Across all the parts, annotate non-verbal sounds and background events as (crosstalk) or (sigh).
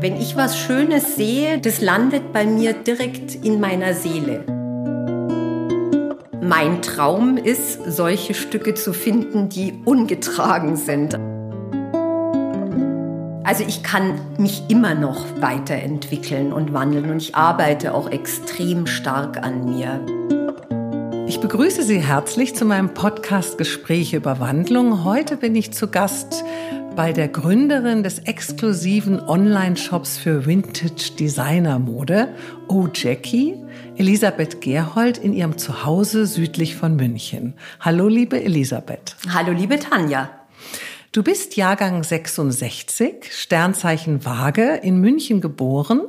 Wenn ich was Schönes sehe, das landet bei mir direkt in meiner Seele. Mein Traum ist, solche Stücke zu finden, die ungetragen sind. Also ich kann mich immer noch weiterentwickeln und wandeln und ich arbeite auch extrem stark an mir. Ich begrüße Sie herzlich zu meinem Podcast Gespräche über Wandlung. Heute bin ich zu Gast bei der Gründerin des exklusiven Online-Shops für Vintage Designer Mode, Oh Jackie, Elisabeth Gerhold in ihrem Zuhause südlich von München. Hallo, liebe Elisabeth. Hallo, liebe Tanja. Du bist Jahrgang 66, Sternzeichen Waage, in München geboren,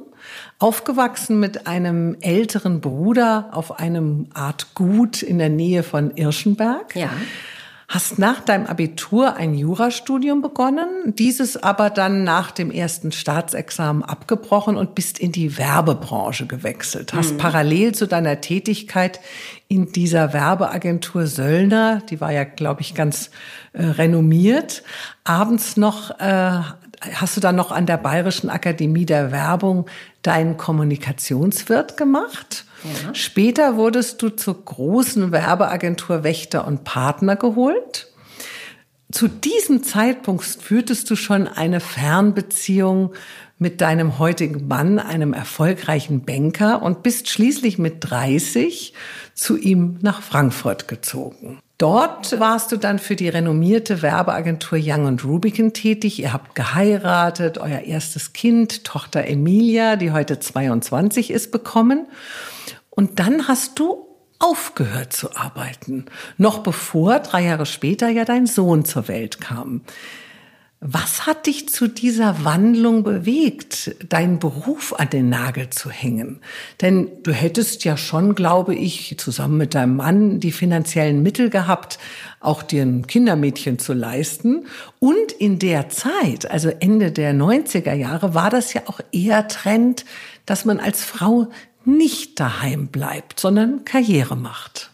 aufgewachsen mit einem älteren Bruder auf einem Art Gut in der Nähe von Irschenberg. Ja hast nach deinem Abitur ein Jurastudium begonnen, dieses aber dann nach dem ersten Staatsexamen abgebrochen und bist in die Werbebranche gewechselt. Hast mhm. parallel zu deiner Tätigkeit in dieser Werbeagentur Söllner, die war ja, glaube ich, ganz äh, renommiert, abends noch äh, hast du dann noch an der Bayerischen Akademie der Werbung deinen Kommunikationswirt gemacht? Ja. Später wurdest du zur großen Werbeagentur Wächter und Partner geholt. Zu diesem Zeitpunkt führtest du schon eine Fernbeziehung mit deinem heutigen Mann, einem erfolgreichen Banker, und bist schließlich mit 30 zu ihm nach Frankfurt gezogen. Dort warst du dann für die renommierte Werbeagentur Young und Rubicon tätig. Ihr habt geheiratet, euer erstes Kind, Tochter Emilia, die heute 22 ist, bekommen. Und dann hast du aufgehört zu arbeiten, noch bevor drei Jahre später ja dein Sohn zur Welt kam. Was hat dich zu dieser Wandlung bewegt, deinen Beruf an den Nagel zu hängen? Denn du hättest ja schon, glaube ich, zusammen mit deinem Mann die finanziellen Mittel gehabt, auch dir ein Kindermädchen zu leisten. Und in der Zeit, also Ende der 90er Jahre, war das ja auch eher Trend, dass man als Frau nicht daheim bleibt, sondern Karriere macht.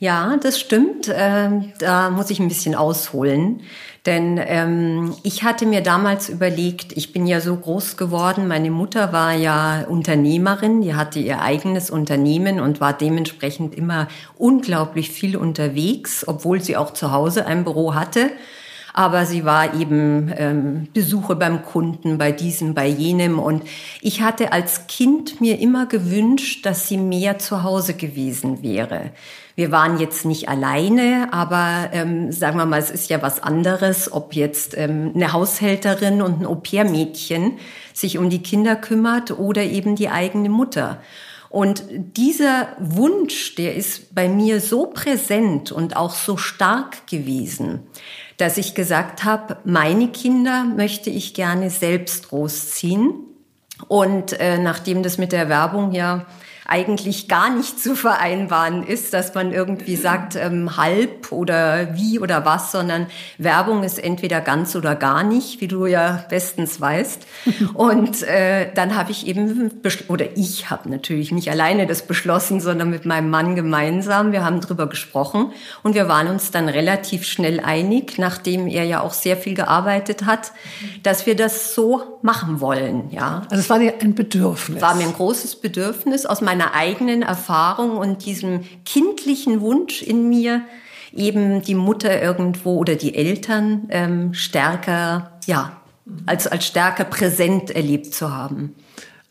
Ja, das stimmt. Ähm, da muss ich ein bisschen ausholen. Denn ähm, ich hatte mir damals überlegt, ich bin ja so groß geworden, meine Mutter war ja Unternehmerin, die hatte ihr eigenes Unternehmen und war dementsprechend immer unglaublich viel unterwegs, obwohl sie auch zu Hause ein Büro hatte. Aber sie war eben ähm, Besuche beim Kunden, bei diesem, bei jenem. Und ich hatte als Kind mir immer gewünscht, dass sie mehr zu Hause gewesen wäre. Wir waren jetzt nicht alleine, aber ähm, sagen wir mal, es ist ja was anderes, ob jetzt ähm, eine Haushälterin und ein Au-pair-Mädchen sich um die Kinder kümmert oder eben die eigene Mutter. Und dieser Wunsch, der ist bei mir so präsent und auch so stark gewesen, dass ich gesagt habe, meine Kinder möchte ich gerne selbst großziehen. Und äh, nachdem das mit der Werbung ja eigentlich gar nicht zu vereinbaren ist, dass man irgendwie sagt, ähm, halb oder wie oder was, sondern Werbung ist entweder ganz oder gar nicht, wie du ja bestens weißt. (laughs) Und äh, dann habe ich eben, oder ich habe natürlich nicht alleine das beschlossen, sondern mit meinem Mann gemeinsam. Wir haben drüber gesprochen und wir waren uns dann relativ schnell einig, nachdem er ja auch sehr viel gearbeitet hat, dass wir das so machen wollen. Ja. Also es war dir ein Bedürfnis. War mir ein großes Bedürfnis aus meiner meiner eigenen Erfahrung und diesem kindlichen Wunsch in mir, eben die Mutter irgendwo oder die Eltern ähm, stärker, ja, als, als stärker präsent erlebt zu haben.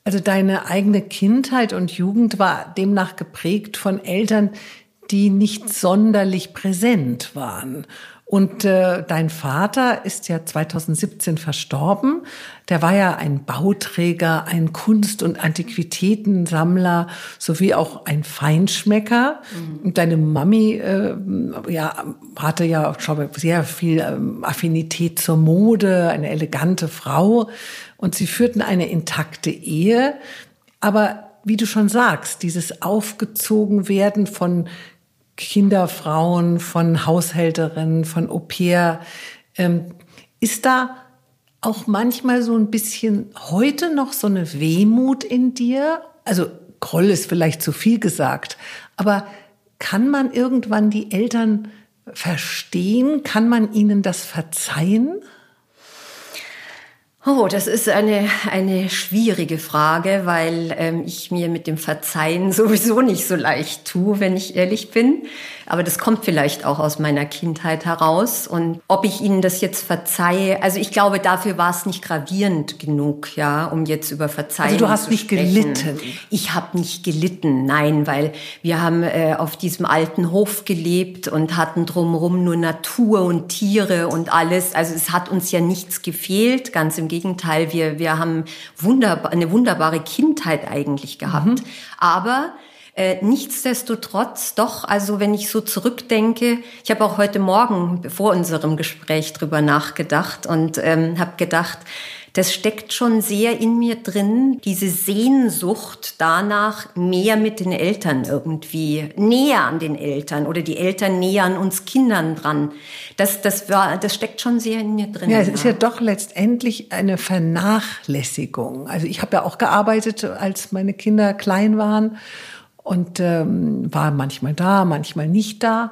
Also deine eigene Kindheit und Jugend war demnach geprägt von Eltern, die nicht sonderlich präsent waren. Und äh, dein Vater ist ja 2017 verstorben. Der war ja ein Bauträger, ein Kunst- und Antiquitätensammler sowie auch ein Feinschmecker. Mhm. Und deine Mami äh, ja, hatte ja schon sehr viel ähm, Affinität zur Mode, eine elegante Frau. Und sie führten eine intakte Ehe. Aber wie du schon sagst, dieses Aufgezogenwerden von Kinderfrauen, von Haushälterinnen, von Au pair. Ähm, ist da auch manchmal so ein bisschen heute noch so eine Wehmut in dir? Also Groll ist vielleicht zu viel gesagt, aber kann man irgendwann die Eltern verstehen? Kann man ihnen das verzeihen? Oh, das ist eine, eine schwierige Frage, weil ähm, ich mir mit dem Verzeihen (laughs) sowieso nicht so leicht tue, wenn ich ehrlich bin. Aber das kommt vielleicht auch aus meiner Kindheit heraus. Und ob ich Ihnen das jetzt verzeihe, also ich glaube, dafür war es nicht gravierend genug, ja, um jetzt über Verzeihen Also du hast zu nicht sprechen. gelitten. Ich habe nicht gelitten, nein, weil wir haben äh, auf diesem alten Hof gelebt und hatten drumherum nur Natur und Tiere und alles. Also es hat uns ja nichts gefehlt, ganz im Gegenteil. Wir, wir haben wunderbar, eine wunderbare Kindheit eigentlich gehabt. Mhm. Aber äh, nichtsdestotrotz, doch, also wenn ich so zurückdenke, ich habe auch heute Morgen vor unserem Gespräch drüber nachgedacht und ähm, habe gedacht, das steckt schon sehr in mir drin, diese Sehnsucht danach, mehr mit den Eltern irgendwie, näher an den Eltern oder die Eltern näher an uns Kindern dran. Das, das, war, das steckt schon sehr in mir drin. Ja, es ist ja doch letztendlich eine Vernachlässigung. Also ich habe ja auch gearbeitet, als meine Kinder klein waren und ähm, war manchmal da, manchmal nicht da.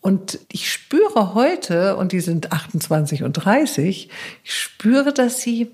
Und ich spüre heute, und die sind 28 und 30, ich spüre, dass sie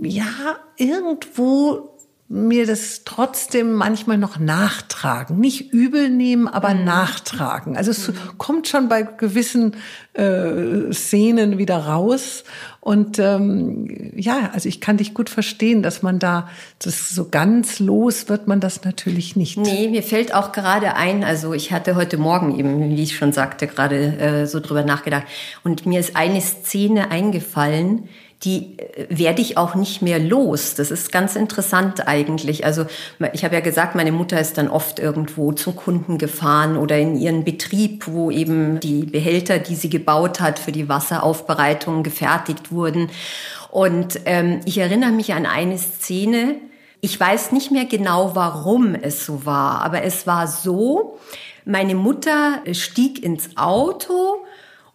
ja irgendwo mir das trotzdem manchmal noch nachtragen. Nicht übel nehmen, aber mhm. nachtragen. Also es mhm. kommt schon bei gewissen äh, Szenen wieder raus. Und ähm, ja, also ich kann dich gut verstehen, dass man da, das so ganz los wird man das natürlich nicht. Nee, mir fällt auch gerade ein, also ich hatte heute Morgen eben, wie ich schon sagte, gerade äh, so drüber nachgedacht. Und mir ist eine Szene eingefallen, die äh, werde ich auch nicht mehr los. Das ist ganz interessant eigentlich. Also ich habe ja gesagt, meine Mutter ist dann oft irgendwo zum Kunden gefahren oder in ihren Betrieb, wo eben die Behälter, die sie gebaut hat, für die Wasseraufbereitung gefertigt wurden. Und ähm, ich erinnere mich an eine Szene. Ich weiß nicht mehr genau, warum es so war, aber es war so, meine Mutter stieg ins Auto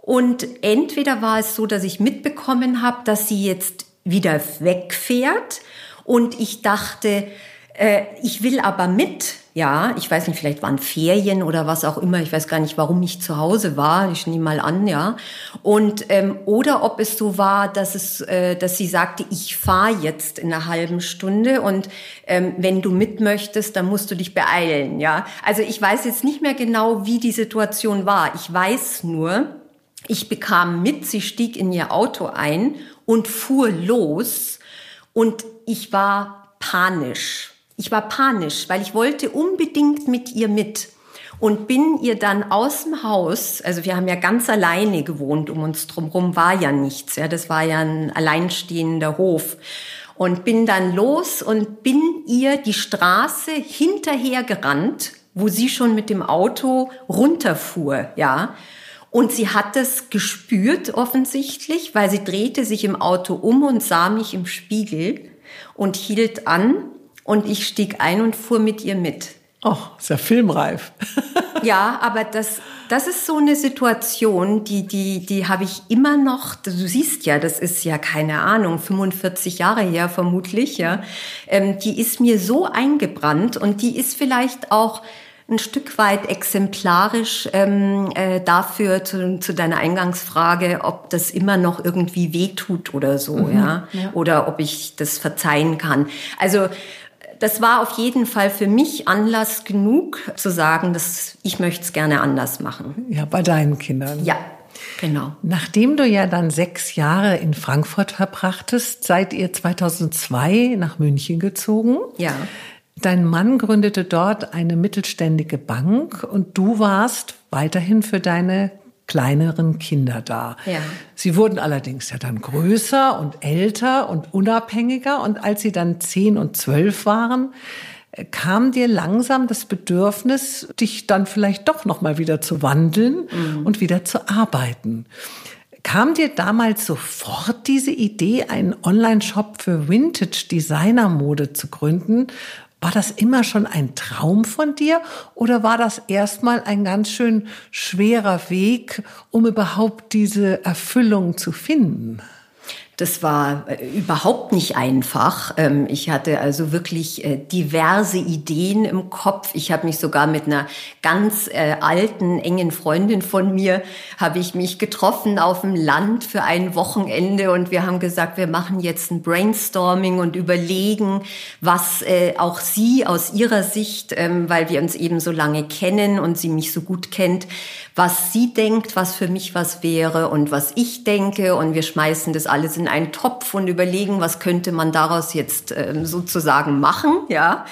und entweder war es so, dass ich mitbekommen habe, dass sie jetzt wieder wegfährt und ich dachte, äh, ich will aber mit. Ja, ich weiß nicht, vielleicht waren Ferien oder was auch immer. Ich weiß gar nicht, warum ich zu Hause war. Ich nehme mal an, ja. Und ähm, oder ob es so war, dass es, äh, dass sie sagte, ich fahre jetzt in einer halben Stunde und ähm, wenn du mit möchtest, dann musst du dich beeilen, ja. Also ich weiß jetzt nicht mehr genau, wie die Situation war. Ich weiß nur, ich bekam mit, sie stieg in ihr Auto ein und fuhr los und ich war panisch. Ich war panisch, weil ich wollte unbedingt mit ihr mit und bin ihr dann aus dem Haus, also wir haben ja ganz alleine gewohnt, um uns drumherum war ja nichts, ja, das war ja ein alleinstehender Hof und bin dann los und bin ihr die Straße hinterher gerannt, wo sie schon mit dem Auto runterfuhr, ja. Und sie hat es gespürt offensichtlich, weil sie drehte sich im Auto um und sah mich im Spiegel und hielt an und ich stieg ein und fuhr mit ihr mit. Oh, ist ja filmreif. (laughs) ja, aber das, das ist so eine Situation, die, die, die habe ich immer noch, du siehst ja, das ist ja keine Ahnung, 45 Jahre her vermutlich, ja. Ähm, die ist mir so eingebrannt und die ist vielleicht auch ein Stück weit exemplarisch ähm, äh, dafür zu, zu deiner Eingangsfrage, ob das immer noch irgendwie wehtut oder so, mhm, ja? ja, oder ob ich das verzeihen kann. Also das war auf jeden Fall für mich Anlass genug zu sagen, dass ich möchte es gerne anders machen. Ja, bei deinen Kindern. Ja, Genau. Nachdem du ja dann sechs Jahre in Frankfurt verbrachtest, seid ihr 2002 nach München gezogen. Ja. Dein Mann gründete dort eine mittelständige Bank und du warst weiterhin für deine kleineren Kinder da. Ja. Sie wurden allerdings ja dann größer und älter und unabhängiger und als sie dann zehn und zwölf waren, kam dir langsam das Bedürfnis, dich dann vielleicht doch noch mal wieder zu wandeln mhm. und wieder zu arbeiten. Kam dir damals sofort diese Idee, einen Online-Shop für Vintage-Designer-Mode zu gründen? War das immer schon ein Traum von dir oder war das erstmal ein ganz schön schwerer Weg, um überhaupt diese Erfüllung zu finden? Das war äh, überhaupt nicht einfach. Ähm, ich hatte also wirklich äh, diverse Ideen im Kopf. Ich habe mich sogar mit einer ganz äh, alten, engen Freundin von mir, habe ich mich getroffen auf dem Land für ein Wochenende und wir haben gesagt, wir machen jetzt ein Brainstorming und überlegen, was auch sie aus ihrer Sicht, ähm, weil wir uns eben so lange kennen und sie mich so gut kennt, was sie denkt, was für mich was wäre und was ich denke. Und wir schmeißen das alles in einen Topf und überlegen, was könnte man daraus jetzt ähm, sozusagen machen, ja.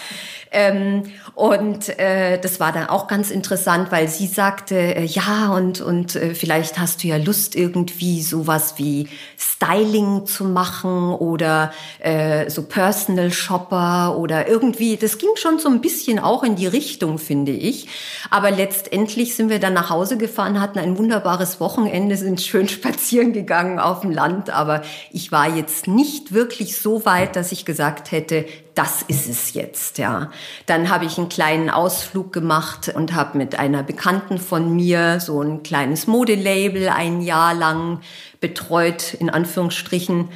Ähm, und äh, das war dann auch ganz interessant, weil sie sagte, äh, ja, und, und äh, vielleicht hast du ja Lust, irgendwie sowas wie Styling zu machen oder äh, so Personal Shopper oder irgendwie, das ging schon so ein bisschen auch in die Richtung, finde ich. Aber letztendlich sind wir dann nach Hause gefahren, hatten ein wunderbares Wochenende, sind schön (laughs) spazieren gegangen auf dem Land, aber ich war jetzt nicht wirklich so weit, dass ich gesagt hätte, das ist es jetzt, ja. Dann habe ich einen kleinen Ausflug gemacht und habe mit einer Bekannten von mir so ein kleines Modelabel ein Jahr lang betreut, in Anführungsstrichen.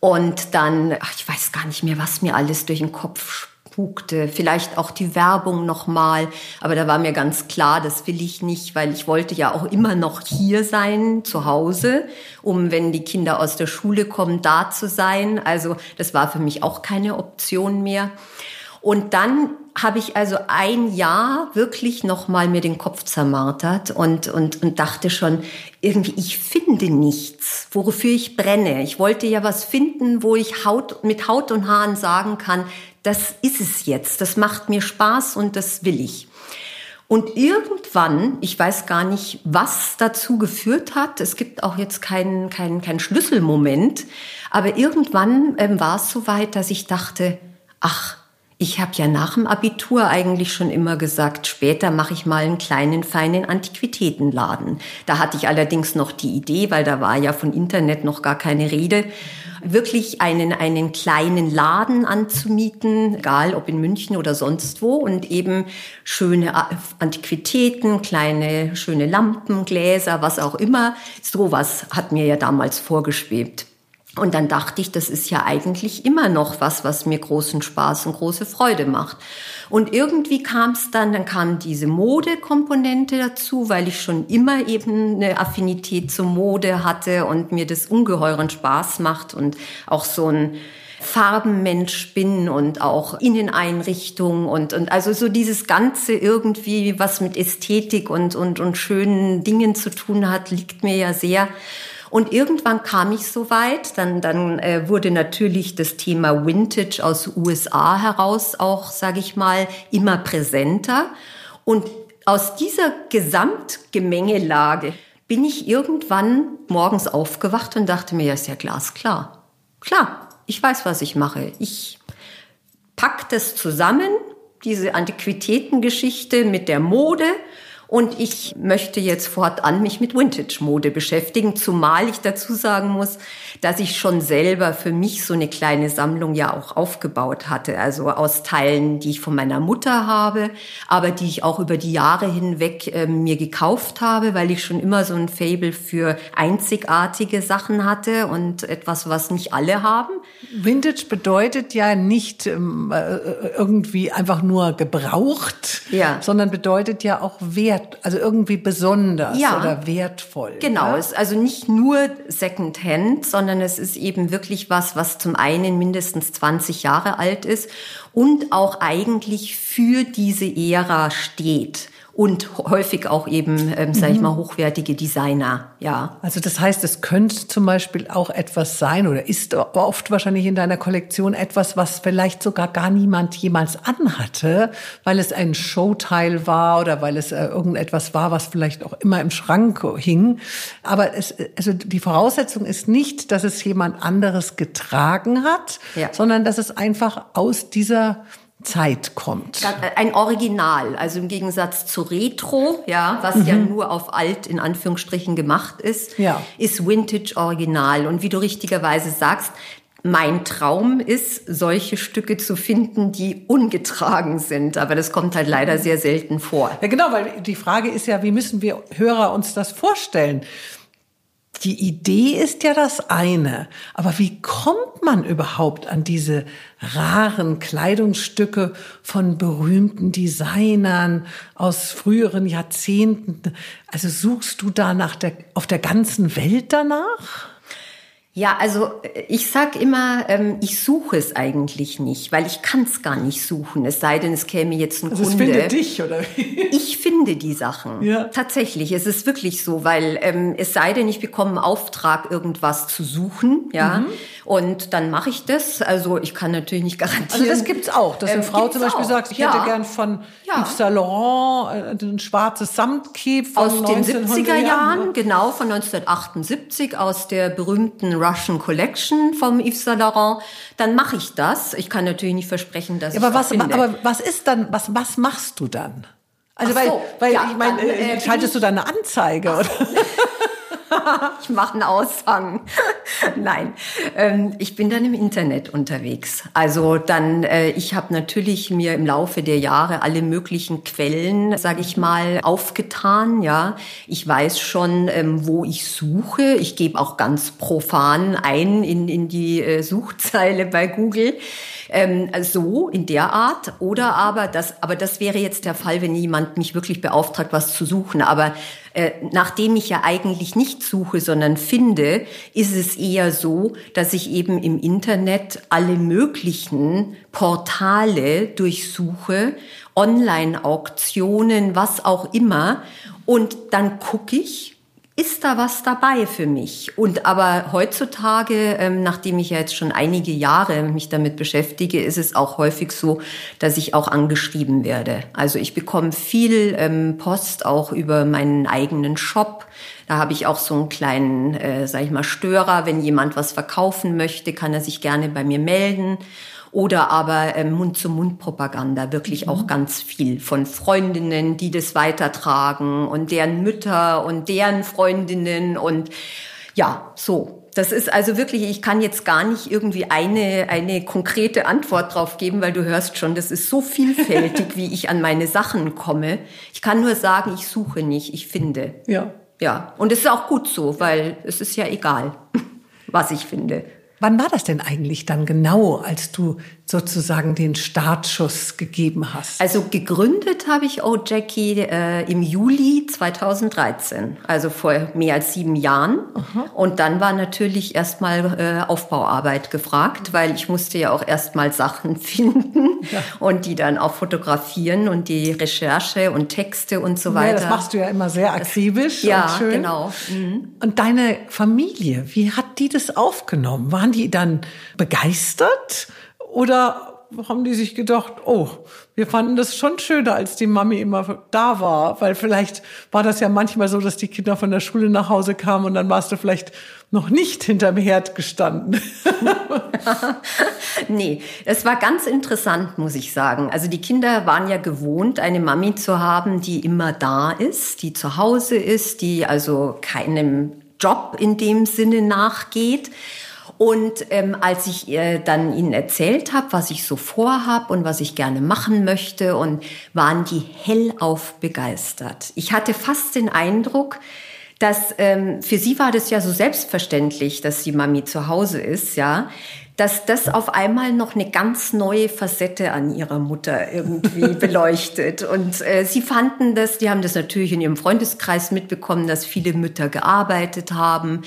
Und dann, ach, ich weiß gar nicht mehr, was mir alles durch den Kopf spukte. Vielleicht auch die Werbung nochmal. Aber da war mir ganz klar, das will ich nicht, weil ich wollte ja auch immer noch hier sein, zu Hause, um, wenn die Kinder aus der Schule kommen, da zu sein. Also das war für mich auch keine Option mehr. Und dann habe ich also ein Jahr wirklich noch mal mir den Kopf zermartert und, und, und dachte schon, irgendwie, ich finde nichts, wofür ich brenne. Ich wollte ja was finden, wo ich Haut, mit Haut und Haaren sagen kann, das ist es jetzt, das macht mir Spaß und das will ich. Und irgendwann, ich weiß gar nicht, was dazu geführt hat, es gibt auch jetzt keinen keinen keinen Schlüsselmoment, aber irgendwann ähm, war es so weit, dass ich dachte, ach, ich habe ja nach dem Abitur eigentlich schon immer gesagt, später mache ich mal einen kleinen, feinen Antiquitätenladen. Da hatte ich allerdings noch die Idee, weil da war ja von Internet noch gar keine Rede, wirklich einen, einen kleinen Laden anzumieten, egal ob in München oder sonst wo, und eben schöne Antiquitäten, kleine, schöne Lampen, Gläser, was auch immer. Sowas hat mir ja damals vorgeschwebt. Und dann dachte ich, das ist ja eigentlich immer noch was, was mir großen Spaß und große Freude macht. Und irgendwie kam es dann, dann kam diese Modekomponente dazu, weil ich schon immer eben eine Affinität zur Mode hatte und mir das ungeheuren Spaß macht und auch so ein Farbenmensch bin und auch Inneneinrichtung und, und also so dieses Ganze irgendwie, was mit Ästhetik und, und, und schönen Dingen zu tun hat, liegt mir ja sehr. Und irgendwann kam ich so weit, dann, dann äh, wurde natürlich das Thema Vintage aus USA heraus auch, sage ich mal, immer präsenter. Und aus dieser Gesamtgemengelage bin ich irgendwann morgens aufgewacht und dachte mir, ja, ist ja glasklar. Klar, ich weiß, was ich mache. Ich pack das zusammen, diese Antiquitätengeschichte mit der Mode und ich möchte jetzt fortan mich mit Vintage-Mode beschäftigen, zumal ich dazu sagen muss, dass ich schon selber für mich so eine kleine Sammlung ja auch aufgebaut hatte. Also aus Teilen, die ich von meiner Mutter habe, aber die ich auch über die Jahre hinweg äh, mir gekauft habe, weil ich schon immer so ein Fable für einzigartige Sachen hatte und etwas, was nicht alle haben. Vintage bedeutet ja nicht ähm, äh, irgendwie einfach nur gebraucht, ja. sondern bedeutet ja auch Wert wert, also irgendwie besonders ja, oder wertvoll. Genau, es ist also nicht nur Secondhand, sondern es ist eben wirklich was, was zum einen mindestens 20 Jahre alt ist und auch eigentlich für diese Ära steht und häufig auch eben, ähm, sage ich mhm. mal, hochwertige Designer. Ja. Also das heißt, es könnte zum Beispiel auch etwas sein oder ist oft wahrscheinlich in deiner Kollektion etwas, was vielleicht sogar gar niemand jemals anhatte, weil es ein Showteil war oder weil es äh, irgendetwas war, was vielleicht auch immer im Schrank hing. Aber es, also die Voraussetzung ist nicht, dass es jemand anderes getragen hat, ja. sondern dass es einfach aus dieser Zeit kommt. Ein Original, also im Gegensatz zu Retro, ja, was mhm. ja nur auf alt in Anführungsstrichen gemacht ist, ja. ist Vintage Original. Und wie du richtigerweise sagst, mein Traum ist, solche Stücke zu finden, die ungetragen sind. Aber das kommt halt leider sehr selten vor. Ja, genau, weil die Frage ist ja, wie müssen wir Hörer uns das vorstellen? Die Idee ist ja das eine, aber wie kommt man überhaupt an diese raren Kleidungsstücke von berühmten Designern aus früheren Jahrzehnten? Also suchst du da nach der, auf der ganzen Welt danach? Ja, also äh, ich sag immer, ähm, ich suche es eigentlich nicht, weil ich kann es gar nicht suchen. Es sei denn, es käme jetzt ein also Kunde. Es findet dich oder wie? (laughs) Ich finde die Sachen. Ja. Tatsächlich, es ist wirklich so, weil ähm, es sei denn, ich bekomme einen Auftrag, irgendwas zu suchen, ja, mhm. und dann mache ich das. Also ich kann natürlich nicht garantieren. Also das gibt's auch, dass eine ähm, Frau zum Beispiel auch. sagt, ich ja. hätte gern von ja. Yves Saint Laurent ein schwarzes Samtcape aus den 70er Jahren, genau von 1978 aus der berühmten Russian Collection vom Yves Saint Laurent, dann mache ich das. Ich kann natürlich nicht versprechen, dass ja, aber ich was, das finde. Aber was ist dann, was, was machst du dann? Also Ach weil, so, weil ja, ich meine, äh, schaltest du da eine Anzeige oder? (laughs) (laughs) ich mache einen Aushang. (laughs) Nein, ähm, ich bin dann im Internet unterwegs. Also dann, äh, ich habe natürlich mir im Laufe der Jahre alle möglichen Quellen, sage ich mal, aufgetan. Ja, ich weiß schon, ähm, wo ich suche. Ich gebe auch ganz profan ein in in die äh, Suchzeile bei Google. Ähm, so in der Art. Oder aber das, aber das wäre jetzt der Fall, wenn jemand mich wirklich beauftragt, was zu suchen. Aber äh, nachdem ich ja eigentlich nicht suche, sondern finde, ist es eher so, dass ich eben im Internet alle möglichen Portale durchsuche, Online-Auktionen, was auch immer. Und dann gucke ich, ist da was dabei für mich? Und aber heutzutage, ähm, nachdem ich ja jetzt schon einige Jahre mich damit beschäftige, ist es auch häufig so, dass ich auch angeschrieben werde. Also ich bekomme viel ähm, Post auch über meinen eigenen Shop. Da habe ich auch so einen kleinen, äh, sag ich mal, Störer. Wenn jemand was verkaufen möchte, kann er sich gerne bei mir melden oder aber ähm, Mund-zu-Mund-Propaganda, wirklich mhm. auch ganz viel von Freundinnen, die das weitertragen und deren Mütter und deren Freundinnen und ja, so. Das ist also wirklich, ich kann jetzt gar nicht irgendwie eine, eine konkrete Antwort drauf geben, weil du hörst schon, das ist so vielfältig, (laughs) wie ich an meine Sachen komme. Ich kann nur sagen, ich suche nicht, ich finde. Ja. Ja. Und es ist auch gut so, weil es ist ja egal, (laughs) was ich finde. Wann war das denn eigentlich dann genau, als du sozusagen den Startschuss gegeben hast? Also gegründet habe ich Oh Jackie äh, im Juli 2013, also vor mehr als sieben Jahren. Aha. Und dann war natürlich erstmal äh, Aufbauarbeit gefragt, weil ich musste ja auch erstmal Sachen (laughs) finden ja. und die dann auch fotografieren und die Recherche und Texte und so weiter. Ja, das machst du ja immer sehr akribisch. Das, ja, schön. genau. Mhm. Und deine Familie, wie hat die das aufgenommen? Waren die dann begeistert? Oder haben die sich gedacht, oh, wir fanden das schon schöner, als die Mami immer da war, weil vielleicht war das ja manchmal so, dass die Kinder von der Schule nach Hause kamen und dann warst du vielleicht noch nicht hinterm Herd gestanden. (laughs) nee, es war ganz interessant, muss ich sagen. Also die Kinder waren ja gewohnt, eine Mami zu haben, die immer da ist, die zu Hause ist, die also keinem Job in dem Sinne nachgeht. Und ähm, als ich äh, dann ihnen erzählt habe, was ich so vorhab und was ich gerne machen möchte, und waren die hellauf begeistert. Ich hatte fast den Eindruck, dass ähm, für sie war das ja so selbstverständlich, dass die Mami zu Hause ist, ja, dass das auf einmal noch eine ganz neue Facette an ihrer Mutter irgendwie (laughs) beleuchtet. Und äh, sie fanden das, die haben das natürlich in ihrem Freundeskreis mitbekommen, dass viele Mütter gearbeitet haben.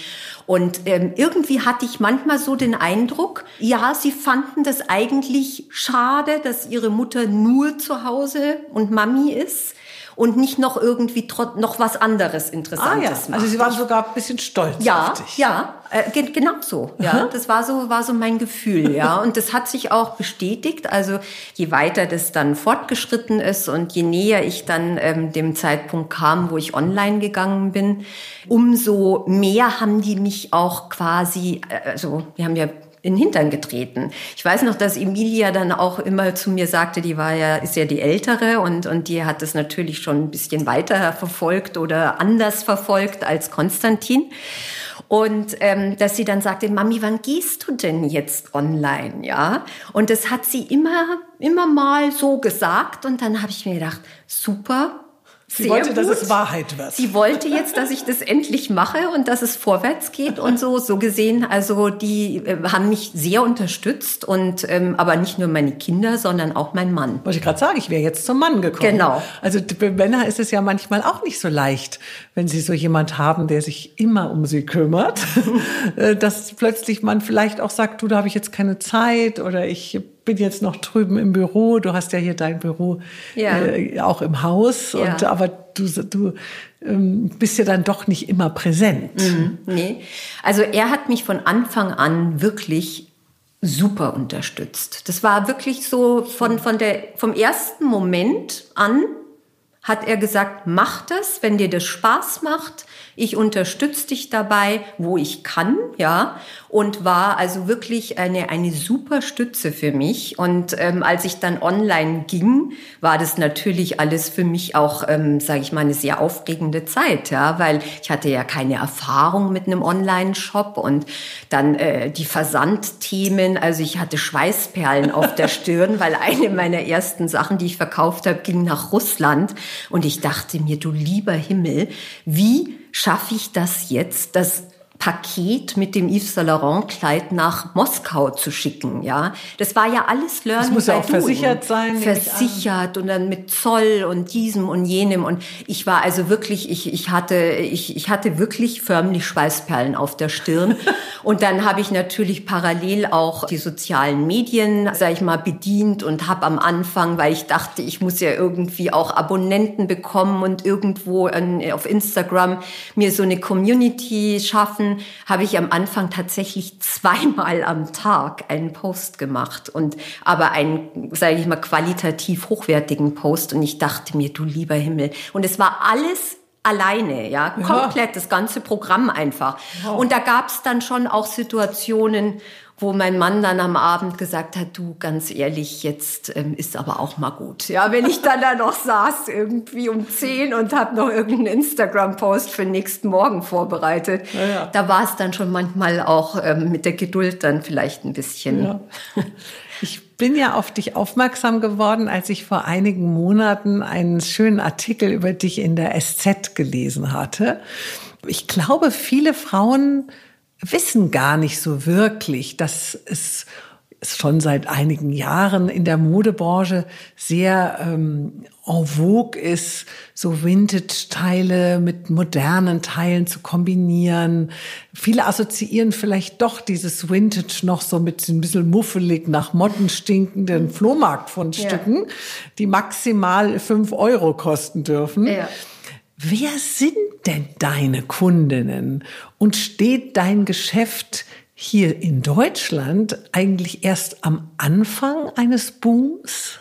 Und ähm, irgendwie hatte ich manchmal so den Eindruck, ja, sie fanden das eigentlich schade, dass ihre Mutter nur zu Hause und Mami ist und nicht noch irgendwie noch was anderes Interessantes ah, ja. Also Sie waren sogar ein bisschen stolz ja, auf dich. Ja, äh, genau so. Ja, das war so war so mein Gefühl. Ja, und das hat sich auch bestätigt. Also je weiter das dann fortgeschritten ist und je näher ich dann ähm, dem Zeitpunkt kam, wo ich online gegangen bin, umso mehr haben die mich auch quasi, äh, also wir haben ja in den Hintern getreten. Ich weiß noch, dass Emilia dann auch immer zu mir sagte, die war ja, ist ja die Ältere und, und die hat das natürlich schon ein bisschen weiter verfolgt oder anders verfolgt als Konstantin. Und ähm, dass sie dann sagte, Mami, wann gehst du denn jetzt online? Ja. Und das hat sie immer, immer mal so gesagt. Und dann habe ich mir gedacht, super, Sie Sehr wollte, gut. dass es Wahrheit wird. Sie wollte jetzt, dass ich das endlich mache und dass es vorwärts geht und so. So gesehen, also die äh, haben mich sehr unterstützt und ähm, aber nicht nur meine Kinder, sondern auch mein Mann. Wollte ich gerade sagen, ich wäre jetzt zum Mann gekommen. Genau. Also für Männer ist es ja manchmal auch nicht so leicht, wenn sie so jemand haben, der sich immer um sie kümmert, (laughs) äh, dass plötzlich man vielleicht auch sagt, du, da habe ich jetzt keine Zeit oder ich bin jetzt noch drüben im Büro. Du hast ja hier dein Büro ja. äh, auch im Haus. Ja. Und, aber du, du ähm, bist ja dann doch nicht immer präsent. Mhm, nee. Also er hat mich von Anfang an wirklich super unterstützt. Das war wirklich so von, von der, vom ersten Moment an hat er gesagt, mach das, wenn dir das Spaß macht. Ich unterstütze dich dabei, wo ich kann, ja und war also wirklich eine, eine super Stütze für mich. Und ähm, als ich dann online ging, war das natürlich alles für mich auch, ähm, sage ich mal, eine sehr aufregende Zeit, ja, weil ich hatte ja keine Erfahrung mit einem Online-Shop und dann äh, die Versandthemen. Also ich hatte Schweißperlen auf der (laughs) Stirn, weil eine meiner ersten Sachen, die ich verkauft habe, ging nach Russland und ich dachte mir, du lieber Himmel, wie schaffe ich das jetzt, dass Paket mit dem Yves Saint Laurent Kleid nach Moskau zu schicken, ja. Das war ja alles Learning. Das muss ja auch versichert sein. Versichert und dann mit Zoll und diesem und jenem und ich war also wirklich, ich, ich hatte, ich, ich hatte wirklich förmlich Schweißperlen auf der Stirn (laughs) und dann habe ich natürlich parallel auch die sozialen Medien, sag ich mal, bedient und habe am Anfang, weil ich dachte, ich muss ja irgendwie auch Abonnenten bekommen und irgendwo auf Instagram mir so eine Community schaffen habe ich am Anfang tatsächlich (laughs) zweimal am Tag einen Post gemacht und aber einen, sage ich mal, qualitativ hochwertigen Post und ich dachte mir, du lieber Himmel. Und es war alles alleine, ja, komplett ja. das ganze Programm einfach. Wow. Und da gab es dann schon auch Situationen, wo mein Mann dann am Abend gesagt hat, du ganz ehrlich, jetzt ähm, ist aber auch mal gut. Ja, wenn ich dann da noch (laughs) saß irgendwie um zehn und habe noch irgendeinen Instagram-Post für nächsten Morgen vorbereitet, ja, ja. da war es dann schon manchmal auch ähm, mit der Geduld dann vielleicht ein bisschen. (laughs) Bin ja auf dich aufmerksam geworden, als ich vor einigen Monaten einen schönen Artikel über dich in der SZ gelesen hatte. Ich glaube, viele Frauen wissen gar nicht so wirklich, dass es schon seit einigen Jahren in der Modebranche sehr ähm, en vogue ist, so Vintage-Teile mit modernen Teilen zu kombinieren. Viele assoziieren vielleicht doch dieses Vintage noch so mit ein bisschen muffelig nach Motten stinkenden Flohmarktfundstücken, ja. die maximal fünf Euro kosten dürfen. Ja. Wer sind denn deine Kundinnen? Und steht dein Geschäft hier in Deutschland eigentlich erst am Anfang eines Booms?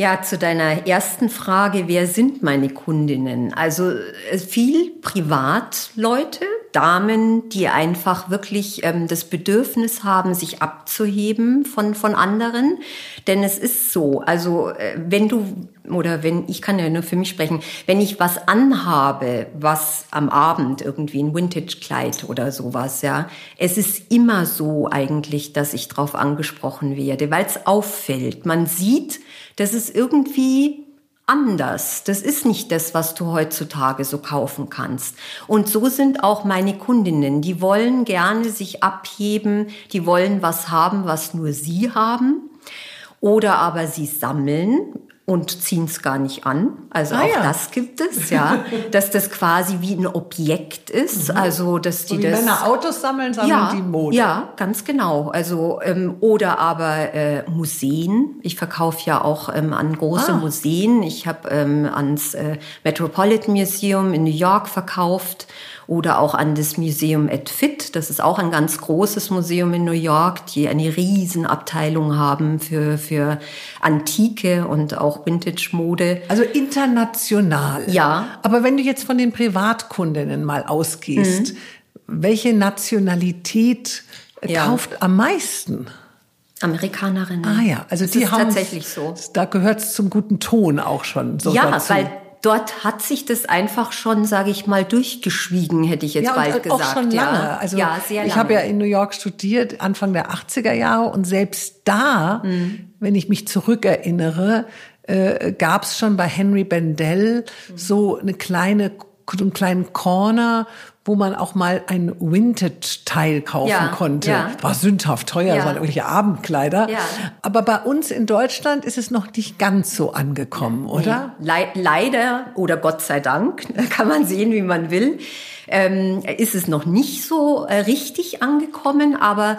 Ja, zu deiner ersten Frage, wer sind meine Kundinnen? Also äh, viel Privatleute, Damen, die einfach wirklich ähm, das Bedürfnis haben, sich abzuheben von, von anderen. Denn es ist so, also äh, wenn du, oder wenn, ich kann ja nur für mich sprechen, wenn ich was anhabe, was am Abend irgendwie ein Vintage-Kleid oder sowas, ja, es ist immer so eigentlich, dass ich drauf angesprochen werde, weil es auffällt. Man sieht, das ist irgendwie anders. Das ist nicht das, was du heutzutage so kaufen kannst. Und so sind auch meine Kundinnen. Die wollen gerne sich abheben, die wollen was haben, was nur sie haben. Oder aber sie sammeln und ziehen es gar nicht an. Also ah, auch ja. das gibt es, ja, (laughs) dass das quasi wie ein Objekt ist. Mhm. Also dass die so das Männer Autos sammeln, sammeln ja, die Mode. Ja, ganz genau. Also ähm, oder aber äh, Museen. Ich verkaufe ja auch ähm, an große ah. Museen. Ich habe ähm, ans äh, Metropolitan Museum in New York verkauft oder auch an das Museum at Fit. Das ist auch ein ganz großes Museum in New York, die eine Riesenabteilung haben für, für Antike und auch Vintage-Mode. Also international. Ja. Aber wenn du jetzt von den Privatkundinnen mal ausgehst, mhm. welche Nationalität ja. kauft am meisten? Amerikanerinnen. Ah ja, also das die ist haben tatsächlich so. Da gehört es zum guten Ton auch schon. So ja, dazu. weil dort hat sich das einfach schon, sage ich mal, durchgeschwiegen, hätte ich jetzt ja, bald gesagt. Auch schon lange. Ja. Also ja, sehr lange. Ich habe ja in New York studiert, Anfang der 80er Jahre und selbst da, mhm. wenn ich mich zurückerinnere, äh, gab es schon bei Henry Bendel so eine kleine, einen kleinen Corner, wo man auch mal ein Vintage-Teil kaufen Ja, konnte. ja. War sündhaft teuer, Ja. das waren irgendwelche Abendkleider. Ja. Aber bei uns in Deutschland ist es noch nicht ganz so angekommen, oder? Le leider oder Gott sei Dank, (laughs) kann man sehen, wie man will, ähm, ist es noch nicht so äh, richtig angekommen, aber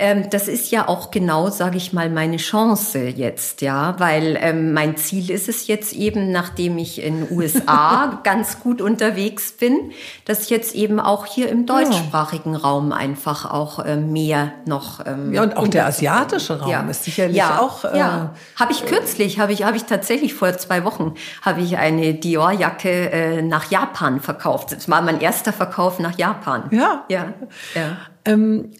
ähm, das ist ja auch genau, sage ich mal, meine Chance jetzt, ja, weil ähm, mein Ziel ist es jetzt eben, nachdem ich in USA (laughs) ganz gut unterwegs bin, dass jetzt eben auch hier im deutschsprachigen Raum einfach auch äh, mehr noch ähm, Ja, und auch der asiatische Raum ist sicherlich auch, äh, ja. Habe ich kürzlich, habe ich, habe ich tatsächlich vor zwei Wochen, habe ich eine Dior-Jacke äh, nach Japan verkauft. Das war mein erster Verkauf nach Japan. Ja. Ja. ja. Ähm,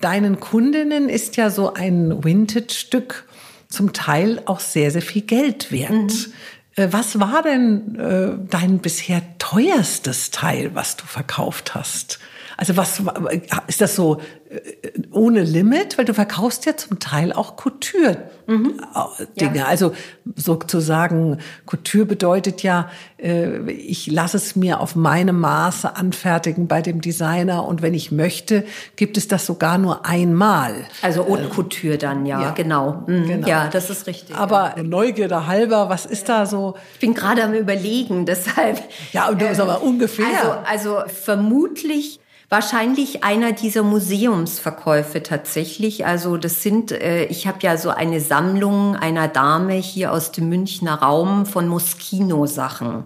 deinen Kundinnen ist ja so ein Vintage-Stück zum Teil auch sehr, sehr viel Geld wert. Mhm. Äh, Was war denn äh, dein bisher teuerstes Teil, was du verkauft hast? Also was ist das so äh, ohne Limit? Weil du verkaufst ja zum Teil auch Couture-Dinge. Ja. Also sozusagen Couture bedeutet ja, äh, ich lasse es mir auf meine Maße anfertigen bei dem Designer und wenn ich möchte, gibt es das sogar nur einmal. Also Haute Couture dann, ja, ja. genau. Mhm. Genau. Ja, das ist richtig. Aber Neugierde halber, was ist da so? ich bin gerade am überlegen, (laughs) deshalb. Ja, und das ist aber ungefähr. Also, also vermutlich wahrscheinlich einer dieser Museumsverkäufe tatsächlich. Also das sind, äh, ich habe ja so eine Sammlung einer Dame hier aus dem Münchner Raum von Moschino-Sachen.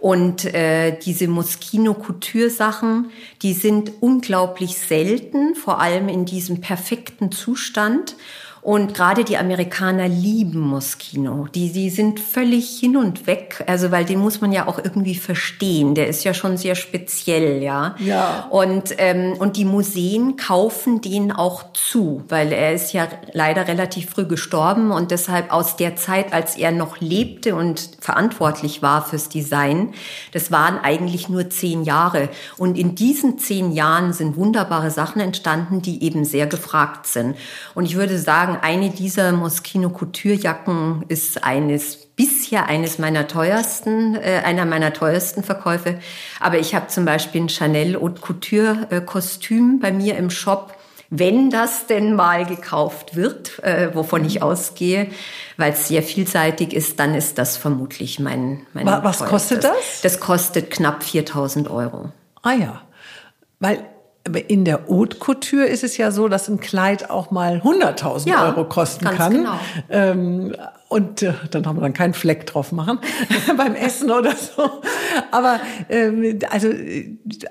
Und äh, diese Moschino-Couture-Sachen, die sind unglaublich selten, vor allem in diesem perfekten Zustand. Und gerade die Amerikaner lieben Moschino. Die, die sind völlig hin und weg. Also, weil den muss man ja auch irgendwie verstehen. Der ist ja schon sehr speziell, ja. Ja. Und, ähm, und die Museen kaufen den auch zu, weil er ist ja leider relativ früh gestorben und deshalb aus der Zeit, als er noch lebte und verantwortlich war fürs Design, das waren eigentlich nur zehn Jahre. Und in diesen zehn Jahren sind wunderbare Sachen entstanden, die eben sehr gefragt sind. Und ich würde sagen, eine dieser Moschino Couture Jacken ist eines bisher eines meiner teuersten, äh, einer meiner teuersten Verkäufe. Aber ich habe zum Beispiel ein Chanel Haute Couture äh, Kostüm bei mir im Shop. Wenn das denn mal gekauft wird, äh, wovon ich ausgehe, weil es sehr vielseitig ist, dann ist das vermutlich mein, mein Wa- was kostet das? Das kostet knapp 4000 Euro. Ah ja, weil in der Haute Couture ist es ja so, dass ein Kleid auch mal 100.000 Ja, Euro kosten ganz kann. genau. Ähm, und äh, dann haben wir dann keinen Fleck drauf machen (laughs) beim Essen oder so. Aber ähm, also,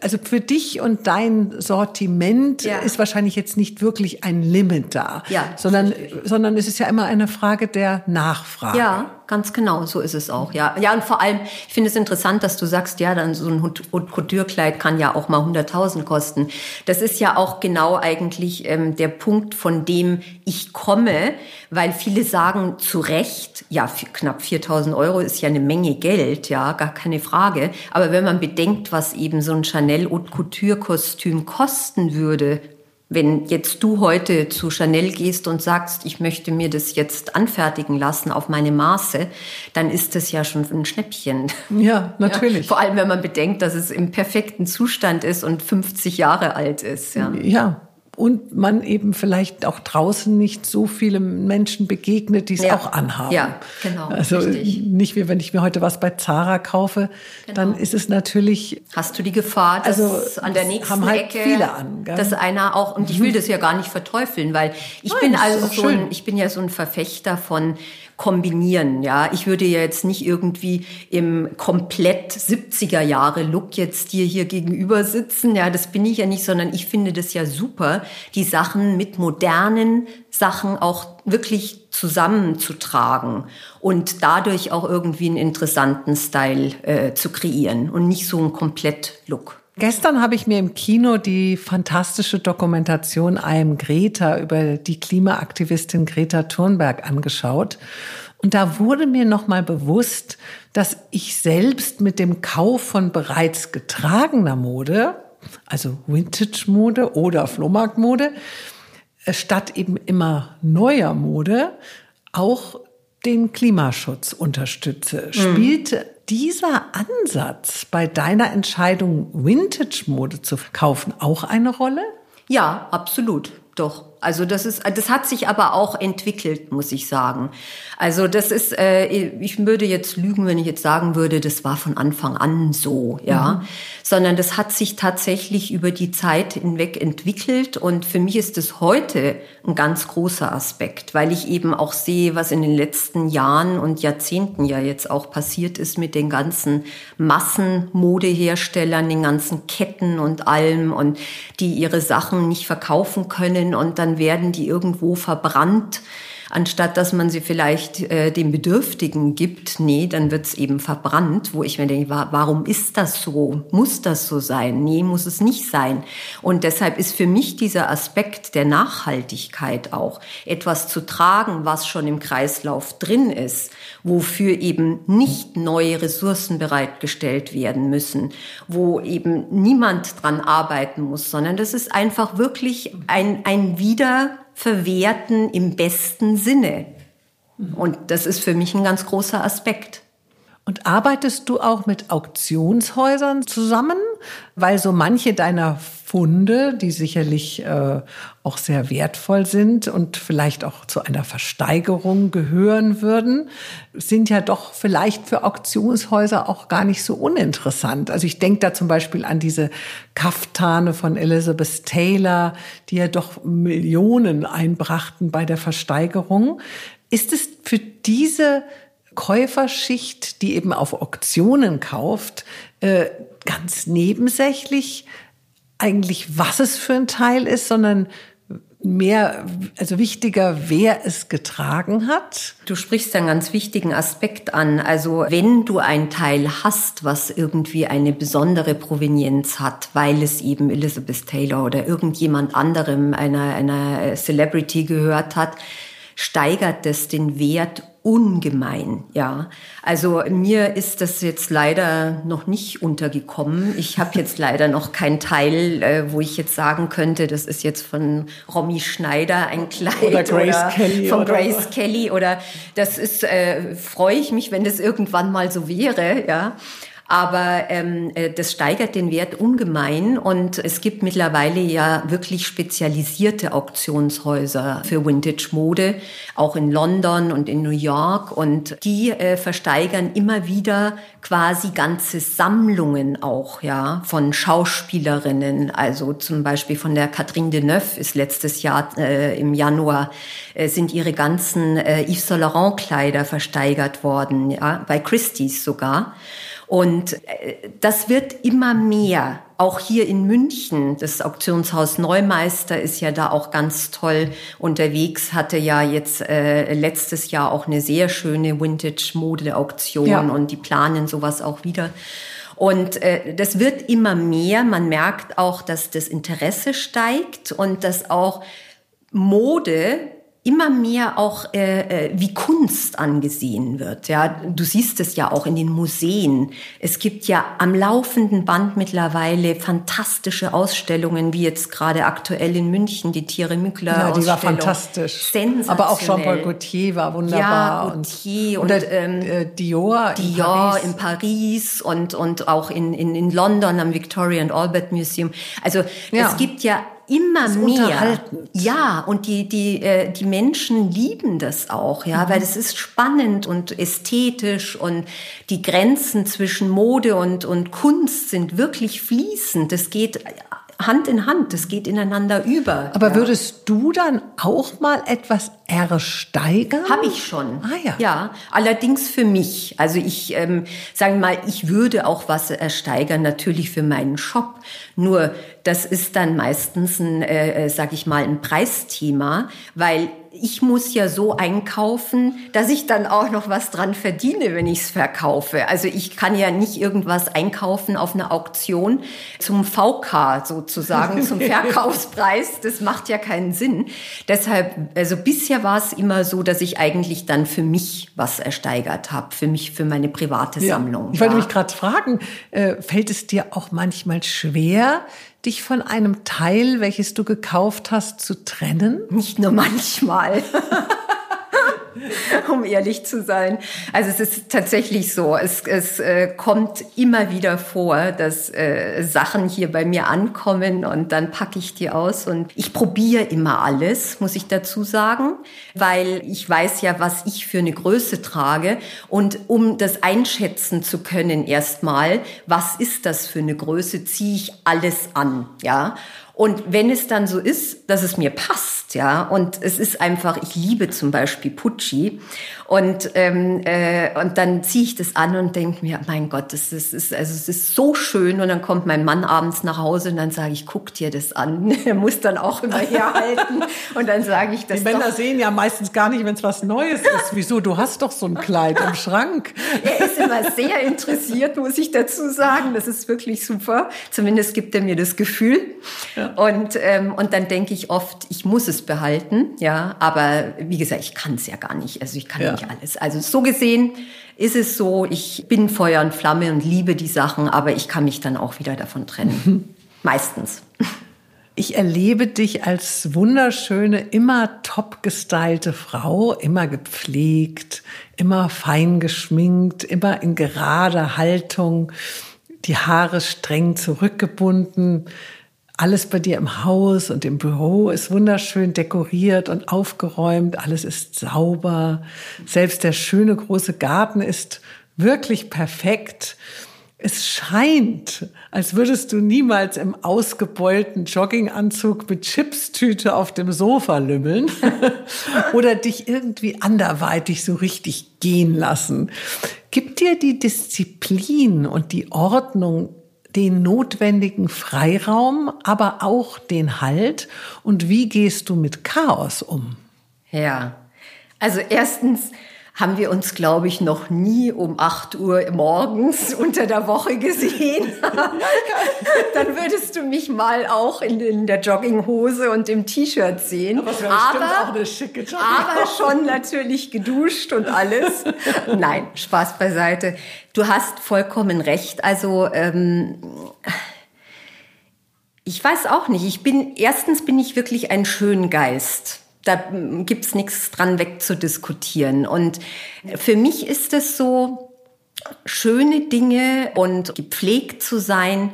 also für dich und dein Sortiment Ja. ist wahrscheinlich jetzt nicht wirklich ein Limit da, Ja, sondern, sondern es ist ja immer eine Frage der Nachfrage. Ja, ganz genau, so ist es auch. Ja, ja und vor allem, ich finde es interessant, dass du sagst, ja, dann so ein Couture-Kleid kann ja auch mal 100.000 kosten. Das ist ja auch genau eigentlich ähm, der Punkt, von dem ich komme, weil viele sagen zu Recht, ja, f- knapp 4.000 Euro ist ja eine Menge Geld, ja, gar keine Frage. Aber wenn man bedenkt, was eben so ein Chanel Haute Couture-Kostüm kosten würde, wenn jetzt du heute zu Chanel gehst und sagst, ich möchte mir das jetzt anfertigen lassen auf meine Maße, dann ist das ja schon ein Schnäppchen. Ja, natürlich. Ja, vor allem, wenn man bedenkt, dass es im perfekten Zustand ist und 50 Jahre alt ist. Ja. Ja. Und man eben vielleicht auch draußen nicht so viele Menschen begegnet, die es Ja. auch anhaben. Ja, genau, Also richtig. Genau. nicht wie wenn ich mir heute was bei Zara kaufe, dann ist es natürlich Hast du die Gefahr, dass Also, an der nächsten haben halt Ecke, viele an, gell? dass einer auch, und ich will das ja gar nicht verteufeln, weil ich Nein, bin also so ein, ich bin ja so ein Verfechter von kombinieren, ja. Ich würde ja jetzt nicht irgendwie im komplett 70er Jahre Look jetzt dir hier gegenüber sitzen, ja, das bin ich ja nicht, sondern ich finde das ja super, die Sachen mit modernen Sachen auch wirklich zusammenzutragen und dadurch auch irgendwie einen interessanten Style äh, zu kreieren und nicht so ein Komplett-Look. Gestern habe ich mir im Kino die fantastische Dokumentation I am Greta über die Klimaaktivistin Greta Thunberg angeschaut. Und da wurde mir nochmal bewusst, dass ich selbst mit dem Kauf von bereits getragener Mode, also Vintage-Mode oder Flohmarktmode, äh, statt eben immer neuer Mode, auch den Klimaschutz unterstütze. Mhm. Spielt dieser Ansatz bei deiner Entscheidung, Vintage-Mode zu kaufen, auch eine Rolle? Ja, absolut. Doch. Also das ist, das hat sich aber auch entwickelt, muss ich sagen. Also das ist, äh, ich würde jetzt lügen, wenn ich jetzt sagen würde, das war von Anfang an so, ja, mhm. sondern das hat sich tatsächlich über die Zeit hinweg entwickelt und für mich ist es heute ein ganz großer Aspekt, weil ich eben auch sehe, was in den letzten Jahren und Jahrzehnten ja jetzt auch passiert ist mit den ganzen Massenmodeherstellern, den ganzen Ketten und allem und die ihre Sachen nicht verkaufen können und dann werden die irgendwo verbrannt anstatt dass man sie vielleicht äh, den Bedürftigen gibt, nee, dann wird's eben verbrannt, wo ich mir denke, warum ist das so? Muss das so sein? Nee, muss es nicht sein. Und deshalb ist für mich dieser Aspekt der Nachhaltigkeit auch, etwas zu tragen, was schon im Kreislauf drin ist, wofür eben nicht neue Ressourcen bereitgestellt werden müssen, wo eben niemand dran arbeiten muss, sondern das ist einfach wirklich ein, ein Wieder verwerten im besten Sinne. Und das ist für mich ein ganz großer Aspekt. Und arbeitest du auch mit Auktionshäusern zusammen? Weil so manche deiner Funde, die sicherlich äh, auch sehr wertvoll sind und vielleicht auch zu einer Versteigerung gehören würden, sind ja doch vielleicht für Auktionshäuser auch gar nicht so uninteressant. Also ich denke da zum Beispiel an diese Kaftane von Elizabeth Taylor, die ja doch Millionen einbrachten bei der Versteigerung. Ist es für diese Käuferschicht, die eben auf Auktionen kauft, äh, ganz nebensächlich eigentlich, was es für ein Teil ist, sondern mehr, also wichtiger, wer es getragen hat? Du sprichst einen ganz wichtigen Aspekt an. Also wenn du ein Teil hast, was irgendwie eine besondere Provenienz hat, weil es eben Elizabeth Taylor oder irgendjemand anderem, einer, einer Celebrity gehört hat, steigert das den Wert ungemein, ja. Also mir ist das jetzt leider noch nicht untergekommen. Ich habe (laughs) jetzt leider noch kein Teil, äh, wo ich jetzt sagen könnte, das ist jetzt von Romy Schneider ein Kleid oder, Grace oder Kelly von oder Grace Kelly oder das ist äh, freue ich mich, wenn das irgendwann mal so wäre, ja. Aber ähm, äh, das steigert den Wert ungemein und es gibt mittlerweile ja wirklich spezialisierte Auktionshäuser für Vintage-Mode, auch in London und in New York. Und die äh, versteigern immer wieder quasi ganze Sammlungen auch, ja, von Schauspielerinnen. Also zum Beispiel von der Catherine Deneuve ist letztes Jahr äh, im Januar äh, sind ihre ganzen äh, Yves Saint Laurent Kleider versteigert worden, ja, bei Christie's sogar. Und äh, das wird immer mehr. Auch hier in München, das Auktionshaus Neumeister ist ja da auch ganz toll unterwegs, hatte ja jetzt äh, letztes Jahr auch eine sehr schöne Vintage-Mode-Auktion ja. und die planen sowas auch wieder. Und äh, das wird immer mehr. Man merkt auch, dass das Interesse steigt und dass auch Mode immer mehr auch äh, äh, wie Kunst angesehen wird. Ja, du siehst es ja auch in den Museen. Es gibt ja am laufenden Band mittlerweile fantastische Ausstellungen, wie jetzt gerade aktuell in München die Tiere Mückler Ja, die war fantastisch. Sensationell. Aber auch Jean-Paul Gaultier war wunderbar. Ja, Gaultier und, und ähm, äh, Dior, in Dior Paris. in Paris und und auch in in, in London am Victoria and Albert Museum. Also ja. es gibt ja immer mehr. Ja, und die, die, äh, die Menschen lieben das auch, ja, mhm. weil es ist spannend und ästhetisch und die Grenzen zwischen Mode und, und Kunst sind wirklich fließend. Das geht Hand in Hand, das geht ineinander über. Aber ja. würdest du dann auch mal etwas ersteigern? Habe ich schon. Ah ja. Ja, allerdings für mich. Also ich ähm, sage mal, ich würde auch was ersteigern, natürlich für meinen Shop. Nur das ist dann meistens ein, äh, äh sag ich mal, ein Preisthema, weil ich muss ja so einkaufen, dass ich dann auch noch was dran verdiene, wenn ich es verkaufe. Also ich kann ja nicht irgendwas einkaufen auf einer Auktion zum VK sozusagen, zum (laughs) Verkaufspreis. Das macht ja keinen Sinn. Deshalb, also bisher war es immer so, dass ich eigentlich dann für mich was ersteigert habe, für mich, für meine private Sammlung. Ja. Ich wollte ja. mich gerade fragen, äh, fällt es dir auch manchmal schwer, dich von einem Teil, welches du gekauft hast, zu trennen? Nicht nur manchmal. (laughs) (laughs) um ehrlich zu sein. Also es ist tatsächlich so, es, es äh, kommt immer wieder vor, dass äh, Sachen hier bei mir ankommen und dann packe ich die aus und ich probiere immer alles, muss ich dazu sagen, weil ich weiß ja, was ich für eine Größe trage und um das einschätzen zu können erstmal, was ist das für eine Größe, ziehe ich alles an, ja. Und wenn es dann so ist, dass es mir passt, ja, und es ist einfach, ich liebe zum Beispiel Pucci und ähm, äh, und dann ziehe ich das an und denke mir, mein Gott, das ist, ist also es ist so schön und dann kommt mein Mann abends nach Hause und dann sage ich, guck dir das an, (laughs) er muss dann auch immer herhalten (laughs) und dann sage ich das. Die Männer doch. sehen ja meistens gar nicht, wenn es was Neues ist. (laughs) Wieso? Du hast doch so ein Kleid im Schrank. Er ist immer sehr interessiert, muss ich dazu sagen. Das ist wirklich super. Zumindest gibt er mir das Gefühl. Ja. Und, ähm, und dann denke ich oft, ich muss es behalten. Ja, aber wie gesagt, ich kann es ja gar nicht. Also ich kann ja. nicht alles. Also so gesehen ist es so, ich bin Feuer und Flamme und liebe die Sachen, aber ich kann mich dann auch wieder davon trennen. (laughs) Meistens. Ich erlebe dich als wunderschöne, immer top gestylte Frau, immer gepflegt, immer fein geschminkt, immer in gerader Haltung, die Haare streng zurückgebunden. Alles bei dir im Haus und im Büro ist wunderschön dekoriert und aufgeräumt. Alles ist sauber. Selbst der schöne große Garten ist wirklich perfekt. Es scheint, als würdest du niemals im ausgebeulten Jogginganzug mit Chipstüte auf dem Sofa lümmeln (laughs) oder dich irgendwie anderweitig so richtig gehen lassen. Gibt dir die Disziplin und die Ordnung den notwendigen Freiraum, aber auch den Halt? Und wie gehst du mit Chaos um? Ja, also erstens, haben wir uns, glaube ich, noch nie um 8 Uhr morgens (laughs) unter der Woche gesehen. (laughs) Dann würdest du mich mal auch in, in der Jogginghose und im T-Shirt sehen. Aber, aber, aber schon natürlich geduscht und alles. Nein, Spaß beiseite. Du hast vollkommen recht. Also ähm, ich weiß auch nicht. Ich bin erstens bin ich wirklich ein Schöngeist da gibt's nichts dran wegzudiskutieren. Und für mich ist es so, schöne Dinge und gepflegt zu sein,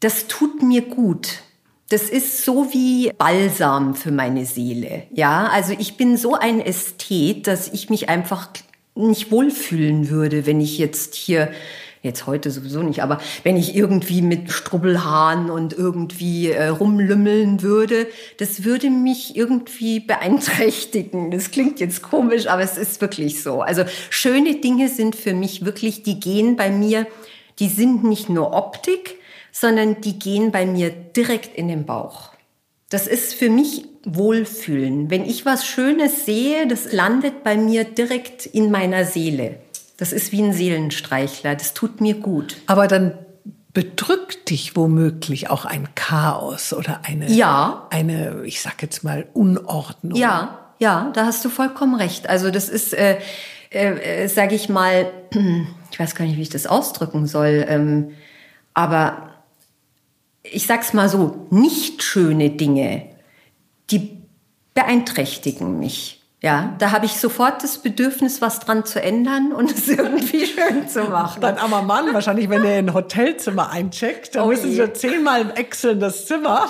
das tut mir gut. Das ist so wie Balsam für meine Seele. Ja, also ich bin so ein Ästhet, dass ich mich einfach nicht wohlfühlen würde, wenn ich jetzt hier jetzt heute sowieso nicht, aber wenn ich irgendwie mit Strubbelhaaren und irgendwie äh, rumlümmeln würde, das würde mich irgendwie beeinträchtigen. Das klingt jetzt komisch, aber es ist wirklich so. Also schöne Dinge sind für mich wirklich, die gehen bei mir, die sind nicht nur Optik, sondern die gehen bei mir direkt in den Bauch. Das ist für mich Wohlfühlen. Wenn ich was Schönes sehe, das landet bei mir direkt in meiner Seele. Das ist wie ein Seelenstreichler. Das tut mir gut. Aber dann bedrückt dich womöglich auch ein Chaos oder eine, ja. eine, ich sag jetzt mal, Unordnung. Ja, ja, da hast du vollkommen recht. Also das ist, äh, äh, äh sage ich mal, (clears throat) ich weiß gar nicht, wie ich das ausdrücken soll, ähm, aber ich sag's mal so, nicht schöne Dinge, die beeinträchtigen mich. Ja, da habe ich sofort das Bedürfnis, was dran zu ändern und es (laughs) irgendwie schön zu machen. Dein armer Mann, wahrscheinlich, wenn er in ein Hotelzimmer eincheckt, dann oh müssen sie zehnmal im Excel das Zimmer.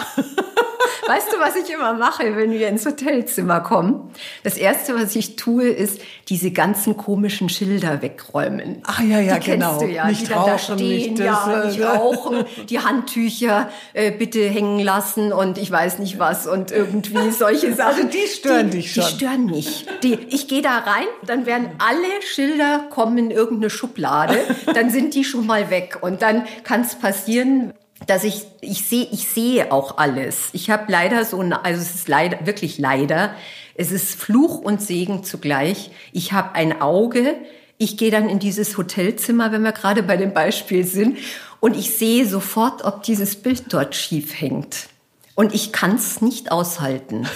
Weißt du, was ich immer mache, wenn wir ins Hotelzimmer kommen? Das erste, was ich tue, ist diese ganzen komischen Schilder wegräumen. Ah ja, ja, die genau. Du ja, nicht die rauchen, da stehen, nicht, das, ja, nicht rauchen, die Handtücher äh, bitte hängen lassen und ich weiß nicht was und irgendwie solche Sachen. Also die stören die, dich schon. Die stören mich. Die, ich gehe da rein, dann werden alle Schilder kommen in irgendeine Schublade, dann sind die schon mal weg und dann kann es passieren, dass ich ich sehe ich sehe auch alles. Ich habe leider so ein, also es ist leider wirklich leider, es ist Fluch und Segen zugleich. Ich habe ein Auge. Ich gehe dann in dieses Hotelzimmer, wenn wir gerade bei dem Beispiel sind, und ich sehe sofort, ob dieses Bild dort schief hängt. Und ich kann es nicht aushalten.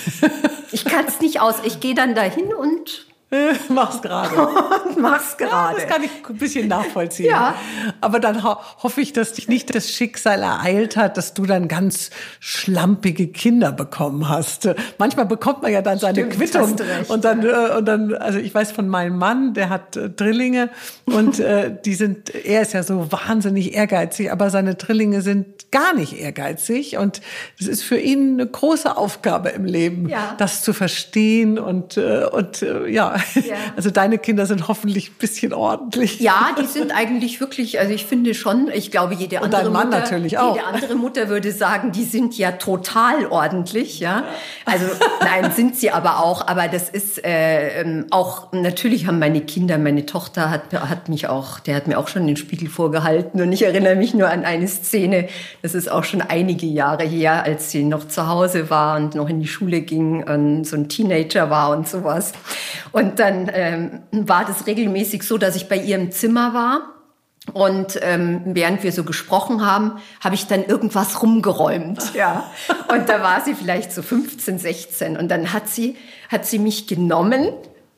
Ich kann es nicht aus. Ich gehe dann dahin und (laughs) Mach's gerade. (laughs) Mach's gerade. Ja, das kann ich ein bisschen nachvollziehen. Ja. Aber dann ho hoffe ich, dass dich nicht das Schicksal ereilt hat, dass du dann ganz schlampige Kinder bekommen hast. Manchmal bekommt man ja dann seine Stimmt, Quittung. und dann, äh, und dann, also ich weiß von meinem Mann, der hat äh, Drillinge und (laughs) äh, die sind, er ist ja so wahnsinnig ehrgeizig, aber seine Drillinge sind gar nicht ehrgeizig und es ist für ihn eine große Aufgabe im Leben, Ja. das zu verstehen und, äh, und äh, ja. (laughs) Ja. also deine Kinder sind hoffentlich ein bisschen ordentlich. Ja, die sind eigentlich wirklich, also ich finde schon, ich glaube, jede Und andere dein Mann Mutter, natürlich auch. jede andere Mutter würde sagen, die sind ja total ordentlich, ja. Also nein, sind sie aber auch, aber das ist äh, ähm, auch, natürlich haben meine Kinder, meine Tochter hat, hat mich auch, der hat mir auch schon den Spiegel vorgehalten und ich erinnere mich nur an eine Szene, das ist auch schon einige Jahre her, als sie noch zu Hause war und noch in die Schule ging und so ein Teenager war und sowas. Und dann ähm, war das regelmäßig so, dass ich bei ihr im Zimmer war. Und ähm, während wir so gesprochen haben, habe ich dann irgendwas rumgeräumt. (laughs) Ja. Und da war sie vielleicht so 15, 16. Und dann hat sie, hat sie mich genommen,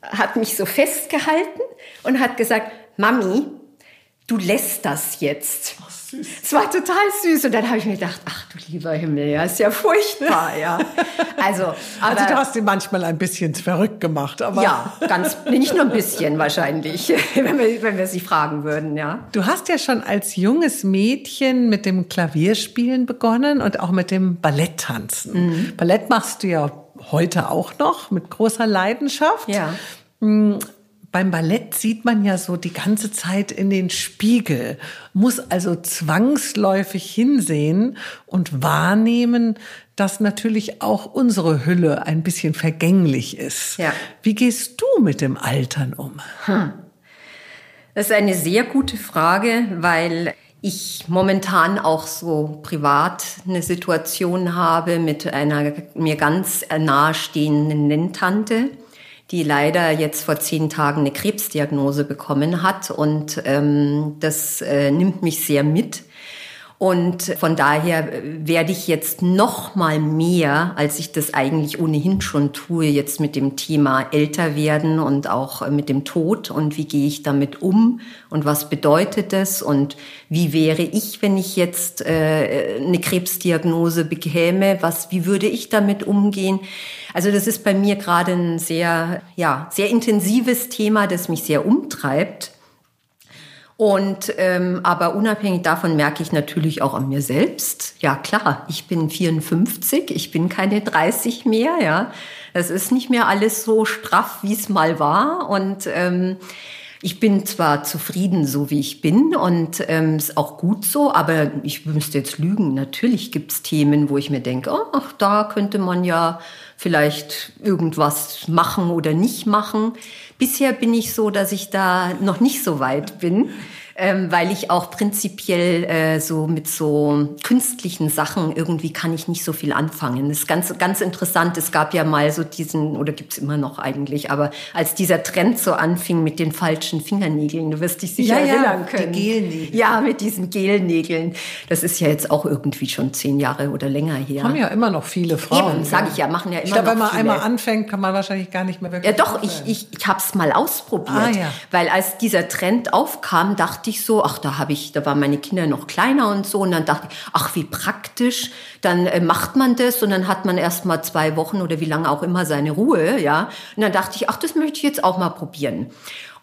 hat mich so festgehalten und hat gesagt, Mami, du lässt das jetzt. Es war total süß. Und dann habe ich mir gedacht, ach du lieber Himmel, ja, ist ja furchtbar, ja. Also, (laughs) aber, Also du hast ihn manchmal ein bisschen verrückt gemacht, aber ja, ganz, nicht nur ein bisschen wahrscheinlich, (laughs) wenn wir, wenn wir sie fragen würden, ja. du hast ja schon als junges Mädchen mit dem Klavierspielen begonnen und auch mit dem Balletttanzen. Mhm. Ballett machst du ja heute auch noch mit großer Leidenschaft. Ja. Beim Ballett sieht man ja so die ganze Zeit in den Spiegel, muss also zwangsläufig hinsehen und wahrnehmen, dass natürlich auch unsere Hülle ein bisschen vergänglich ist. Ja. Wie gehst du mit dem Altern um? Das ist eine sehr gute Frage, weil ich momentan auch so privat eine Situation habe mit einer mir ganz nahestehenden Nenntante, die leider jetzt vor zehn Tagen eine Krebsdiagnose bekommen hat und ähm, das äh, nimmt mich sehr mit. Und von daher werde ich jetzt noch mal mehr, als ich das eigentlich ohnehin schon tue, jetzt mit dem Thema älter werden und auch mit dem Tod und wie gehe ich damit um und was bedeutet das und wie wäre ich, wenn ich jetzt äh, eine Krebsdiagnose bekäme, was, wie würde ich damit umgehen? Also das ist bei mir gerade ein sehr, ja, sehr intensives Thema, das mich sehr umtreibt. Und ähm, aber unabhängig davon merke ich natürlich auch an mir selbst. Ja klar, ich bin 54, ich bin keine 30 mehr. Ja, das ist nicht mehr alles so straff, wie es mal war. Und ähm, ich bin zwar zufrieden, so wie ich bin, und ähm, ist auch gut so, aber ich müsste jetzt lügen. Natürlich gibt's Themen, wo ich mir denke, oh, ach, da könnte man ja vielleicht irgendwas machen oder nicht machen. Bisher bin ich so, dass ich da noch nicht so weit bin, ähm, weil ich auch prinzipiell äh, so mit so künstlichen Sachen irgendwie kann ich nicht so viel anfangen. Das ist ganz, ganz interessant. Es gab ja mal so diesen, oder gibt's immer noch eigentlich, aber als dieser Trend so anfing mit den falschen Fingernägeln, du wirst dich sicher Ja, ja, erinnern die können. Gelnägel. Ja, mit diesen Gelnägeln. Das ist ja jetzt auch irgendwie schon zehn Jahre oder länger her. Haben ja immer noch viele Frauen. Eben, sage ich ja, machen ja immer Ich glaube, wenn noch man viele. einmal anfängt, kann man wahrscheinlich gar nicht mehr wirklich. Ja, doch, ich, ich, ich habe es mal ausprobiert. Ah, ja. Weil als dieser Trend aufkam, dachte ich so, ach, da habe ich, da waren meine Kinder noch kleiner und so. Und dann dachte ich, ach, wie praktisch. Dann äh, macht man das und dann hat man erst mal zwei Wochen oder wie lange auch immer seine Ruhe, ja. Und dann dachte ich, ach, das möchte ich jetzt auch mal probieren.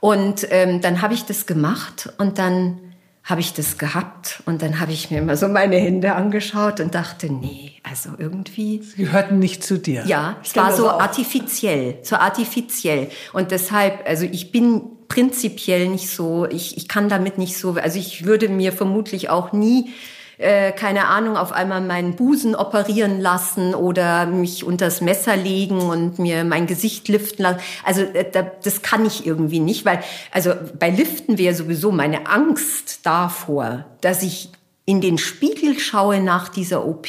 Und ähm, dann habe ich das gemacht und dann habe ich das gehabt und dann habe ich mir immer so meine Hände angeschaut und dachte, nee, also irgendwie Sie gehörten nicht zu dir. ja, Ich es war so auch. artifiziell, so artifiziell. Und deshalb, also ich bin prinzipiell nicht so, ich, ich kann damit nicht so, also ich würde mir vermutlich auch nie, äh, keine Ahnung, auf einmal meinen Busen operieren lassen oder mich unters Messer legen und mir mein Gesicht liften lassen. Also äh, da, das kann ich irgendwie nicht, weil, also bei Liften wäre sowieso meine Angst davor, dass ich in den Spiegel schaue nach dieser OP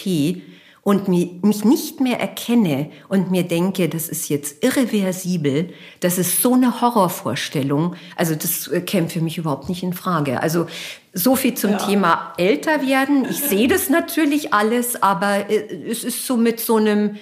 und mi- mich nicht mehr erkenne und mir denke, das ist jetzt irreversibel, das ist so eine Horrorvorstellung, also das äh, käme für mich überhaupt nicht in Frage. Also so viel zum Thema älter werden. Ich sehe das natürlich alles, aber äh, es ist so mit so einem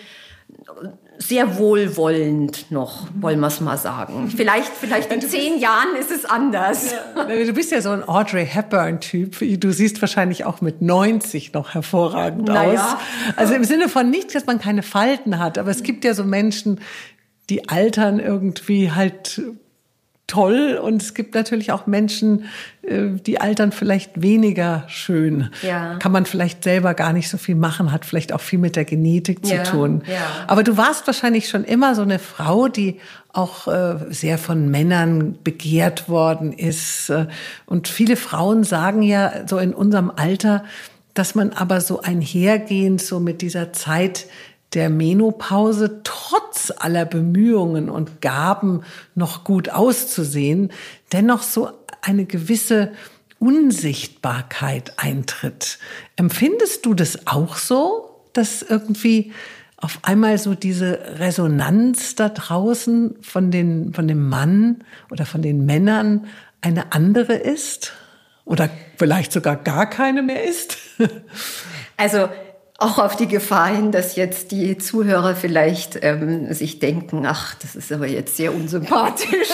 sehr wohlwollend noch, wollen wir es mal sagen. Vielleicht, vielleicht in zehn Jahren ist es anders. Ja. Du bist ja so ein Audrey Hepburn-Typ. Du siehst wahrscheinlich auch mit 90 noch hervorragend naja. aus. Also im Sinne von nicht, dass man keine Falten hat, aber es gibt ja so Menschen, die altern irgendwie halt toll und es gibt natürlich auch Menschen, äh, die altern vielleicht weniger schön. Ja. Kann man vielleicht selber gar nicht so viel machen, hat vielleicht auch viel mit der Genetik zu ja, tun. Ja. Aber du warst wahrscheinlich schon immer so eine Frau, die auch äh, sehr von Männern begehrt worden ist. Und viele Frauen sagen ja so in unserem Alter, dass man aber so einhergehend so mit dieser Zeit der Menopause trotz aller Bemühungen und Gaben noch gut auszusehen, dennoch so eine gewisse Unsichtbarkeit eintritt. Empfindest du das auch so, dass irgendwie auf einmal so diese Resonanz da draußen von den, von dem Mann oder von den Männern eine andere ist? Oder vielleicht sogar gar keine mehr ist? (laughs) Also, auch auf die Gefahr hin, dass jetzt die Zuhörer vielleicht ähm, sich denken, ach, das ist aber jetzt sehr unsympathisch.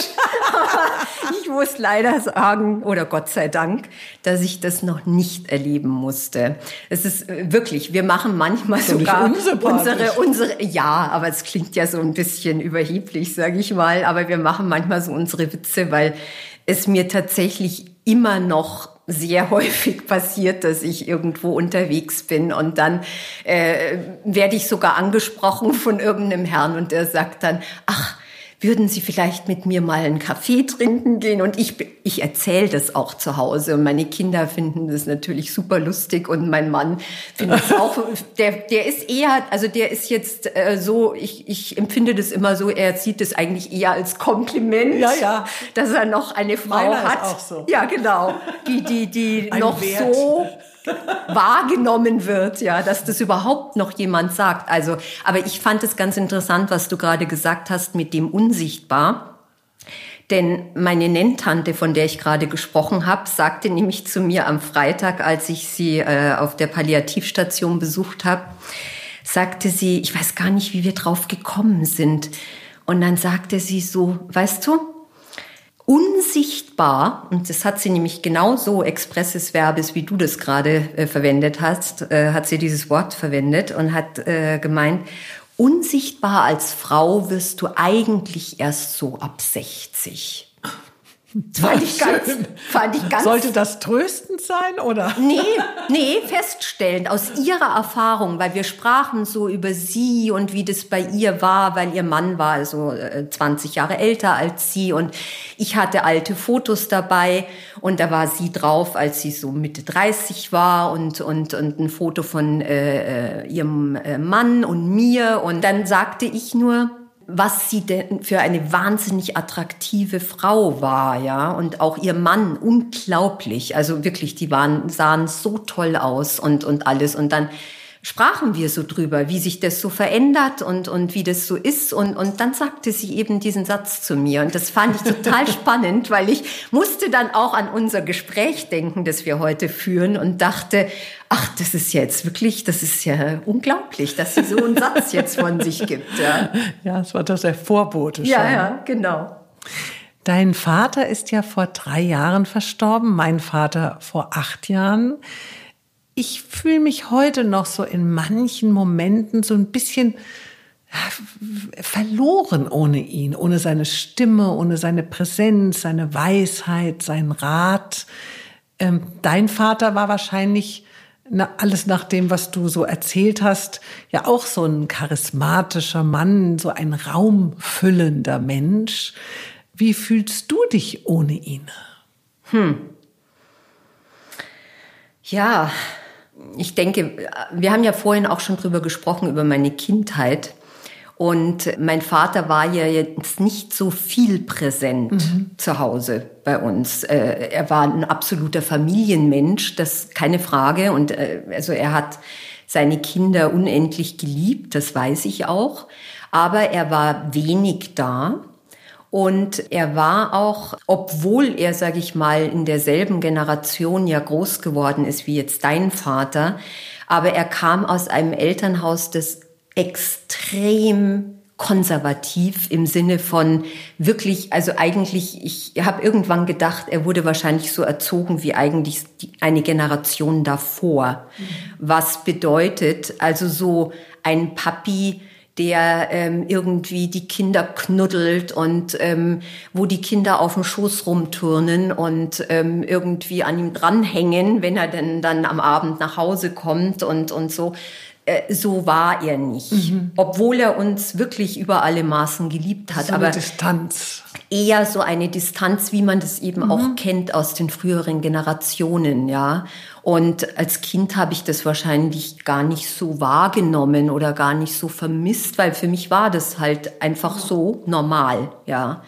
(laughs) ich muss leider sagen, oder Gott sei Dank, dass ich das noch nicht erleben musste. Es ist äh, wirklich, wir machen manchmal sogar unsere, unsere, ja, aber es klingt ja so ein bisschen überheblich, sage ich mal, aber wir machen manchmal so unsere Witze, weil es mir tatsächlich immer noch sehr (laughs) häufig passiert, dass ich irgendwo unterwegs bin und dann äh, werde ich sogar angesprochen von irgendeinem Herrn und der sagt dann, ach, würden Sie vielleicht mit mir mal einen Kaffee trinken gehen? Und ich, ich erzähle das auch zu Hause. Und meine Kinder finden das natürlich super lustig. Und mein Mann findet es auch, (laughs) der, der ist eher, also der ist jetzt äh, so, ich, ich empfinde das immer so, er sieht es eigentlich eher als Kompliment, ja, ja. dass er noch eine Frau Meiner hat. Ist auch so. Ja, genau. Die, die, die noch Wert. so wahrgenommen wird, ja, dass das überhaupt noch jemand sagt. Also, aber ich fand es ganz interessant, was du gerade gesagt hast mit dem unsichtbar. Denn meine Nenntante, von der ich gerade gesprochen habe, sagte nämlich zu mir am Freitag, als ich sie äh, auf der Palliativstation besucht habe, sagte sie, ich weiß gar nicht, wie wir drauf gekommen sind. Und dann sagte sie so, weißt du, unsichtbar, und das hat sie nämlich genauso expresses Verbes, wie du das gerade äh, verwendet hast, äh, hat sie dieses Wort verwendet und hat äh, gemeint, unsichtbar als Frau wirst du eigentlich erst so ab 60. Fand ich, (laughs) ganz, fand ich ganz. Sollte das tröstend sein, oder? Nee, (laughs) nee, feststellend aus ihrer Erfahrung, weil wir sprachen so über sie und wie das bei ihr war, weil ihr Mann war also 20 äh, Jahre älter als sie und ich hatte alte Fotos dabei und da war sie drauf, als sie so Mitte 30 war und, und, und ein Foto von äh, äh ihrem äh, Mann und mir und dann sagte ich nur, was sie denn für eine wahnsinnig attraktive Frau war, ja, und auch ihr Mann unglaublich, also wirklich, die waren sahen so toll aus und und alles. Und dann sprachen wir so drüber, wie sich das so verändert und, und wie das so ist. Und, und dann sagte sie eben diesen Satz zu mir. Und das fand ich total (laughs) spannend, weil ich musste dann auch an unser Gespräch denken, das wir heute führen und dachte, ach, das ist jetzt wirklich, das ist ja unglaublich, dass sie so einen Satz jetzt von sich gibt. Ja, (laughs) ja es war doch der Vorbote schon. Ja, ja, genau. Dein Vater ist ja vor drei Jahren verstorben, mein Vater vor acht Jahren ich fühle mich heute noch so in manchen Momenten so ein bisschen verloren ohne ihn, ohne seine Stimme, ohne seine Präsenz, seine Weisheit, seinen Rat. Ähm, dein Vater war wahrscheinlich na, alles nach dem, was du so erzählt hast, ja auch so ein charismatischer Mann, so ein raumfüllender Mensch. Wie fühlst du dich ohne ihn? Hm. Ja, ich denke, wir haben ja vorhin auch schon drüber gesprochen, über meine Kindheit. Und mein Vater war ja jetzt nicht so viel präsent mhm. zu Hause bei uns. Äh, er war ein absoluter Familienmensch, das keine Frage. Und äh, also er hat seine Kinder unendlich geliebt, das weiß ich auch. Aber er war wenig da. Und er war auch, obwohl er, sage ich mal, in derselben Generation ja groß geworden ist wie jetzt dein Vater, aber er kam aus einem Elternhaus, das extrem konservativ im Sinne von wirklich, also eigentlich, ich habe irgendwann gedacht, er wurde wahrscheinlich so erzogen wie eigentlich eine Generation davor. Mhm. Was bedeutet, also so ein Papi, der ähm, irgendwie die Kinder knuddelt und ähm, wo die Kinder auf dem Schoß rumturnen und ähm, irgendwie an ihm dranhängen, wenn er denn dann am Abend nach Hause kommt und, und so. Äh, so war er nicht. Mhm. Obwohl er uns wirklich über alle Maßen geliebt hat. So eine aber Distanz. Eher so eine Distanz, wie man das eben mhm. auch kennt aus den früheren Generationen, ja. Und als Kind habe ich das wahrscheinlich gar nicht so wahrgenommen oder gar nicht so vermisst, weil für mich war das halt einfach so normal, ja.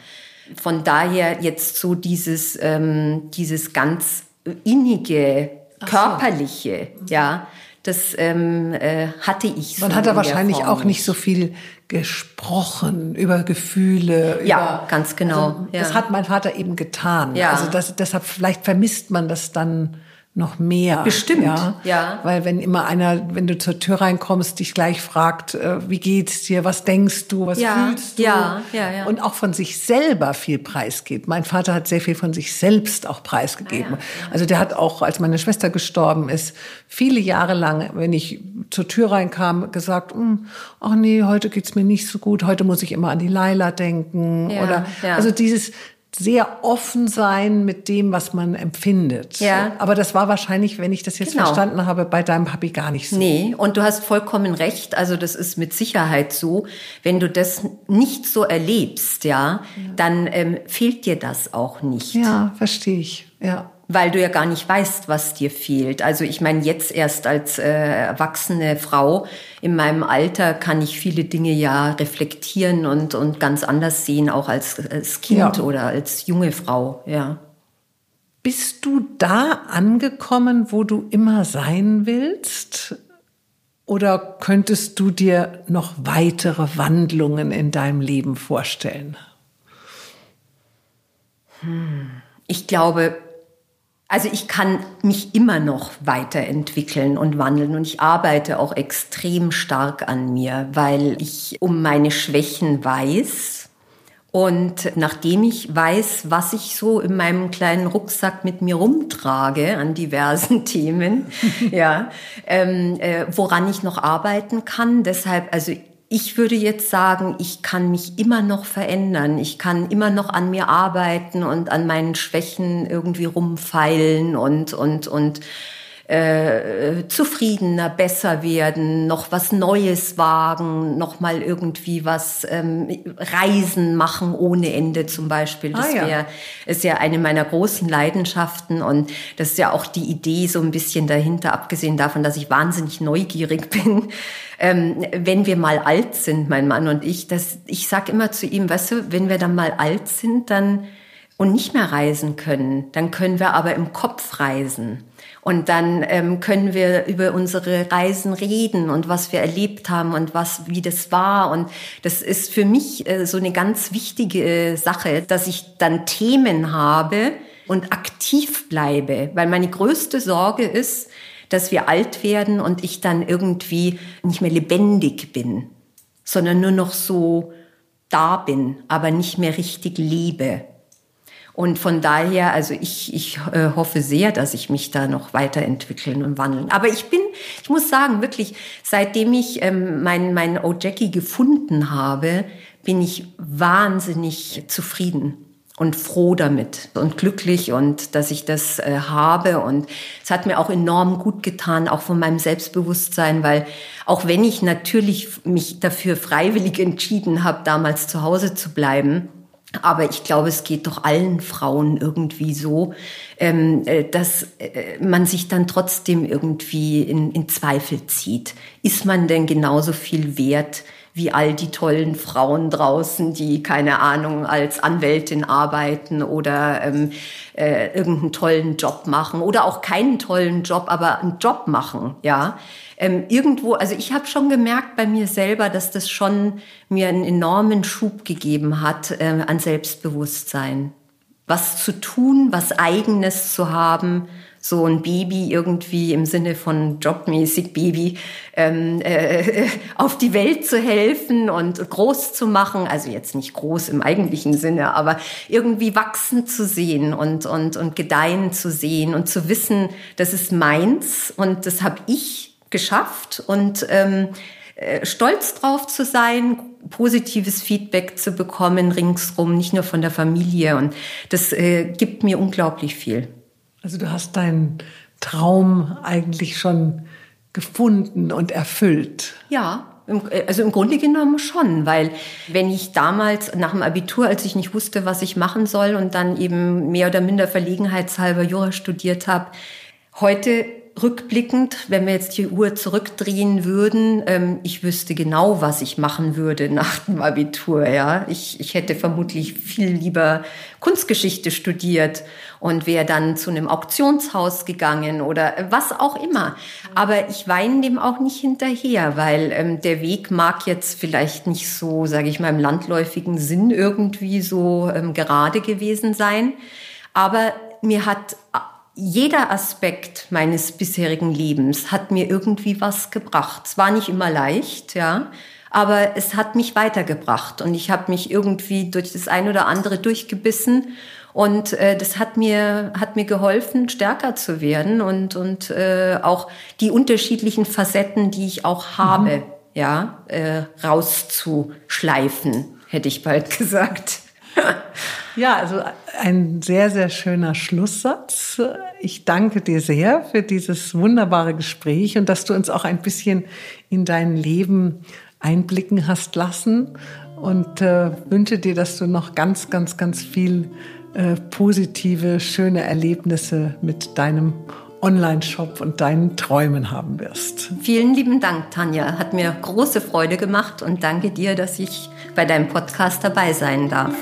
Von daher jetzt so dieses, ähm, dieses ganz innige, körperliche, so. ja, das ähm, äh, hatte ich so. Man hat da wahrscheinlich auch nicht so viel gesprochen über Gefühle. Ja, über, ganz genau. Also, ja. Das hat mein Vater eben getan. Ja. Also das, deshalb vielleicht vermisst man das dann noch mehr. Bestimmt, ja? ja. Weil wenn immer einer, wenn du zur Tür reinkommst, dich gleich fragt, äh, wie geht's dir, was denkst du, was ja, fühlst du? Ja, ja, ja. Und auch von sich selber viel preisgibt. Mein Vater hat sehr viel von sich selbst auch preisgegeben. Ah, ja, also der hat auch, als meine Schwester gestorben ist, viele Jahre lang, wenn ich zur Tür reinkam, gesagt, hm, ach nee, heute geht's mir nicht so gut, heute muss ich immer an die Laila denken. Ja, oder also dieses sehr offen sein mit dem, was man empfindet. Ja. Aber das war wahrscheinlich, wenn ich das jetzt genau. verstanden habe, bei deinem Papi gar nicht so. Nee, und du hast vollkommen recht. Also das ist mit Sicherheit so. Wenn du das nicht so erlebst, ja, ja. dann ähm, fehlt dir das auch nicht. Ja, verstehe ich. Ja weil du ja gar nicht weißt, was dir fehlt. Also ich meine, jetzt erst als äh, erwachsene Frau in meinem Alter kann ich viele Dinge ja reflektieren und, und ganz anders sehen, auch als, als Kind ja. oder als junge Frau, ja. Bist du da angekommen, wo du immer sein willst? Oder könntest du dir noch weitere Wandlungen in deinem Leben vorstellen? Hm. Ich glaube, also ich kann mich immer noch weiterentwickeln und wandeln und ich arbeite auch extrem stark an mir, weil ich um meine Schwächen weiß. Und nachdem ich weiß, was ich so in meinem kleinen Rucksack mit mir rumtrage an diversen (laughs) Themen, ja, ähm, äh, woran ich noch arbeiten kann, deshalb, also ich würde jetzt sagen, ich kann mich immer noch verändern. Ich kann immer noch an mir arbeiten und an meinen Schwächen irgendwie rumfeilen und, und, und äh, zufriedener, besser werden, noch was Neues wagen, noch mal irgendwie was ähm, Reisen machen ohne Ende zum Beispiel. Das ah, ja. Wär, ist ja eine meiner großen Leidenschaften und das ist ja auch die Idee so ein bisschen dahinter, abgesehen davon, dass ich wahnsinnig neugierig (laughs) bin. Ähm, wenn wir mal alt sind, mein Mann und ich, das, ich sag immer zu ihm, weißt du, wenn wir dann mal alt sind, dann und nicht mehr reisen können, dann können wir aber im Kopf reisen. Und dann ähm, können wir über unsere Reisen reden und was wir erlebt haben und was, wie das war. Und das ist für mich äh, so eine ganz wichtige äh, Sache, dass ich dann Themen habe und aktiv bleibe. Weil meine größte Sorge ist, dass wir alt werden und ich dann irgendwie nicht mehr lebendig bin, sondern nur noch so da bin, aber nicht mehr richtig lebe. Und von daher, also ich, ich äh, hoffe sehr, dass ich mich da noch weiterentwickeln und wandeln. Aber ich bin, ich muss sagen, wirklich, seitdem ich ähm, mein, mein Ojeki gefunden habe, bin ich wahnsinnig zufrieden und froh damit und glücklich und dass ich das äh, habe und es hat mir auch enorm gut getan, auch von meinem Selbstbewusstsein, weil auch wenn ich natürlich mich dafür freiwillig entschieden habe, damals zu Hause zu bleiben, aber ich glaube, es geht doch allen Frauen irgendwie so, ähm, äh, dass äh, man sich dann trotzdem irgendwie in, in Zweifel zieht. Ist man denn genauso viel wert wie all die tollen Frauen draußen, die keine Ahnung als Anwältin arbeiten oder ähm, äh, irgendeinen tollen Job machen oder auch keinen tollen Job, aber einen Job machen, ja? ähm, irgendwo, also ich habe schon gemerkt bei mir selber, dass das schon mir einen enormen Schub gegeben hat äh, an Selbstbewusstsein. was zu tun, was eigenes zu haben, so ein Baby irgendwie im Sinne von jobmäßig Baby ähm, äh, (laughs) auf die Welt zu helfen und groß zu machen. Also jetzt nicht groß im eigentlichen Sinne, aber irgendwie wachsen zu sehen und, und, und gedeihen zu sehen und zu wissen, das ist meins und das habe ich geschafft und ähm, äh, stolz drauf zu sein, positives Feedback zu bekommen ringsrum, nicht nur von der Familie. Und das äh, gibt mir unglaublich viel. Also du hast deinen Traum eigentlich schon gefunden und erfüllt. Ja, also im Grunde genommen schon, weil wenn ich damals nach dem Abitur, als ich nicht wusste, was ich machen soll und dann eben mehr oder minder verlegenheitshalber Jura studiert habe, heute rückblickend, wenn wir jetzt die Uhr zurückdrehen würden, ähm, ich wüsste genau, was ich machen würde nach dem Abitur. Ja, ich, ich hätte vermutlich viel lieber Kunstgeschichte studiert und wäre dann zu einem Auktionshaus gegangen oder was auch immer. Aber ich weine dem auch nicht hinterher, weil ähm, der Weg mag jetzt vielleicht nicht so, sage ich mal, im landläufigen Sinn irgendwie so ähm, gerade gewesen sein. Aber mir hat jeder Aspekt meines bisherigen Lebens hat mir irgendwie was gebracht. Es war nicht immer leicht, ja, aber es hat mich weitergebracht und ich habe mich irgendwie durch das ein oder andere durchgebissen und äh, das hat mir hat mir geholfen, stärker zu werden und und äh, auch die unterschiedlichen Facetten, die ich auch habe, mhm. ja, äh, rauszuschleifen, hätte ich bald (laughs) gesagt. Ja, also ein sehr, sehr schöner Schlusssatz. Ich danke dir sehr für dieses wunderbare Gespräch und dass du uns auch ein bisschen in dein Leben einblicken hast lassen und äh, wünsche dir, dass du noch ganz, ganz, ganz viel äh, positive, schöne Erlebnisse mit deinem Online-Shop und deinen Träumen haben wirst. Vielen lieben Dank, Tanja. Hat mir große Freude gemacht und danke dir, dass ich bei deinem Podcast dabei sein darf.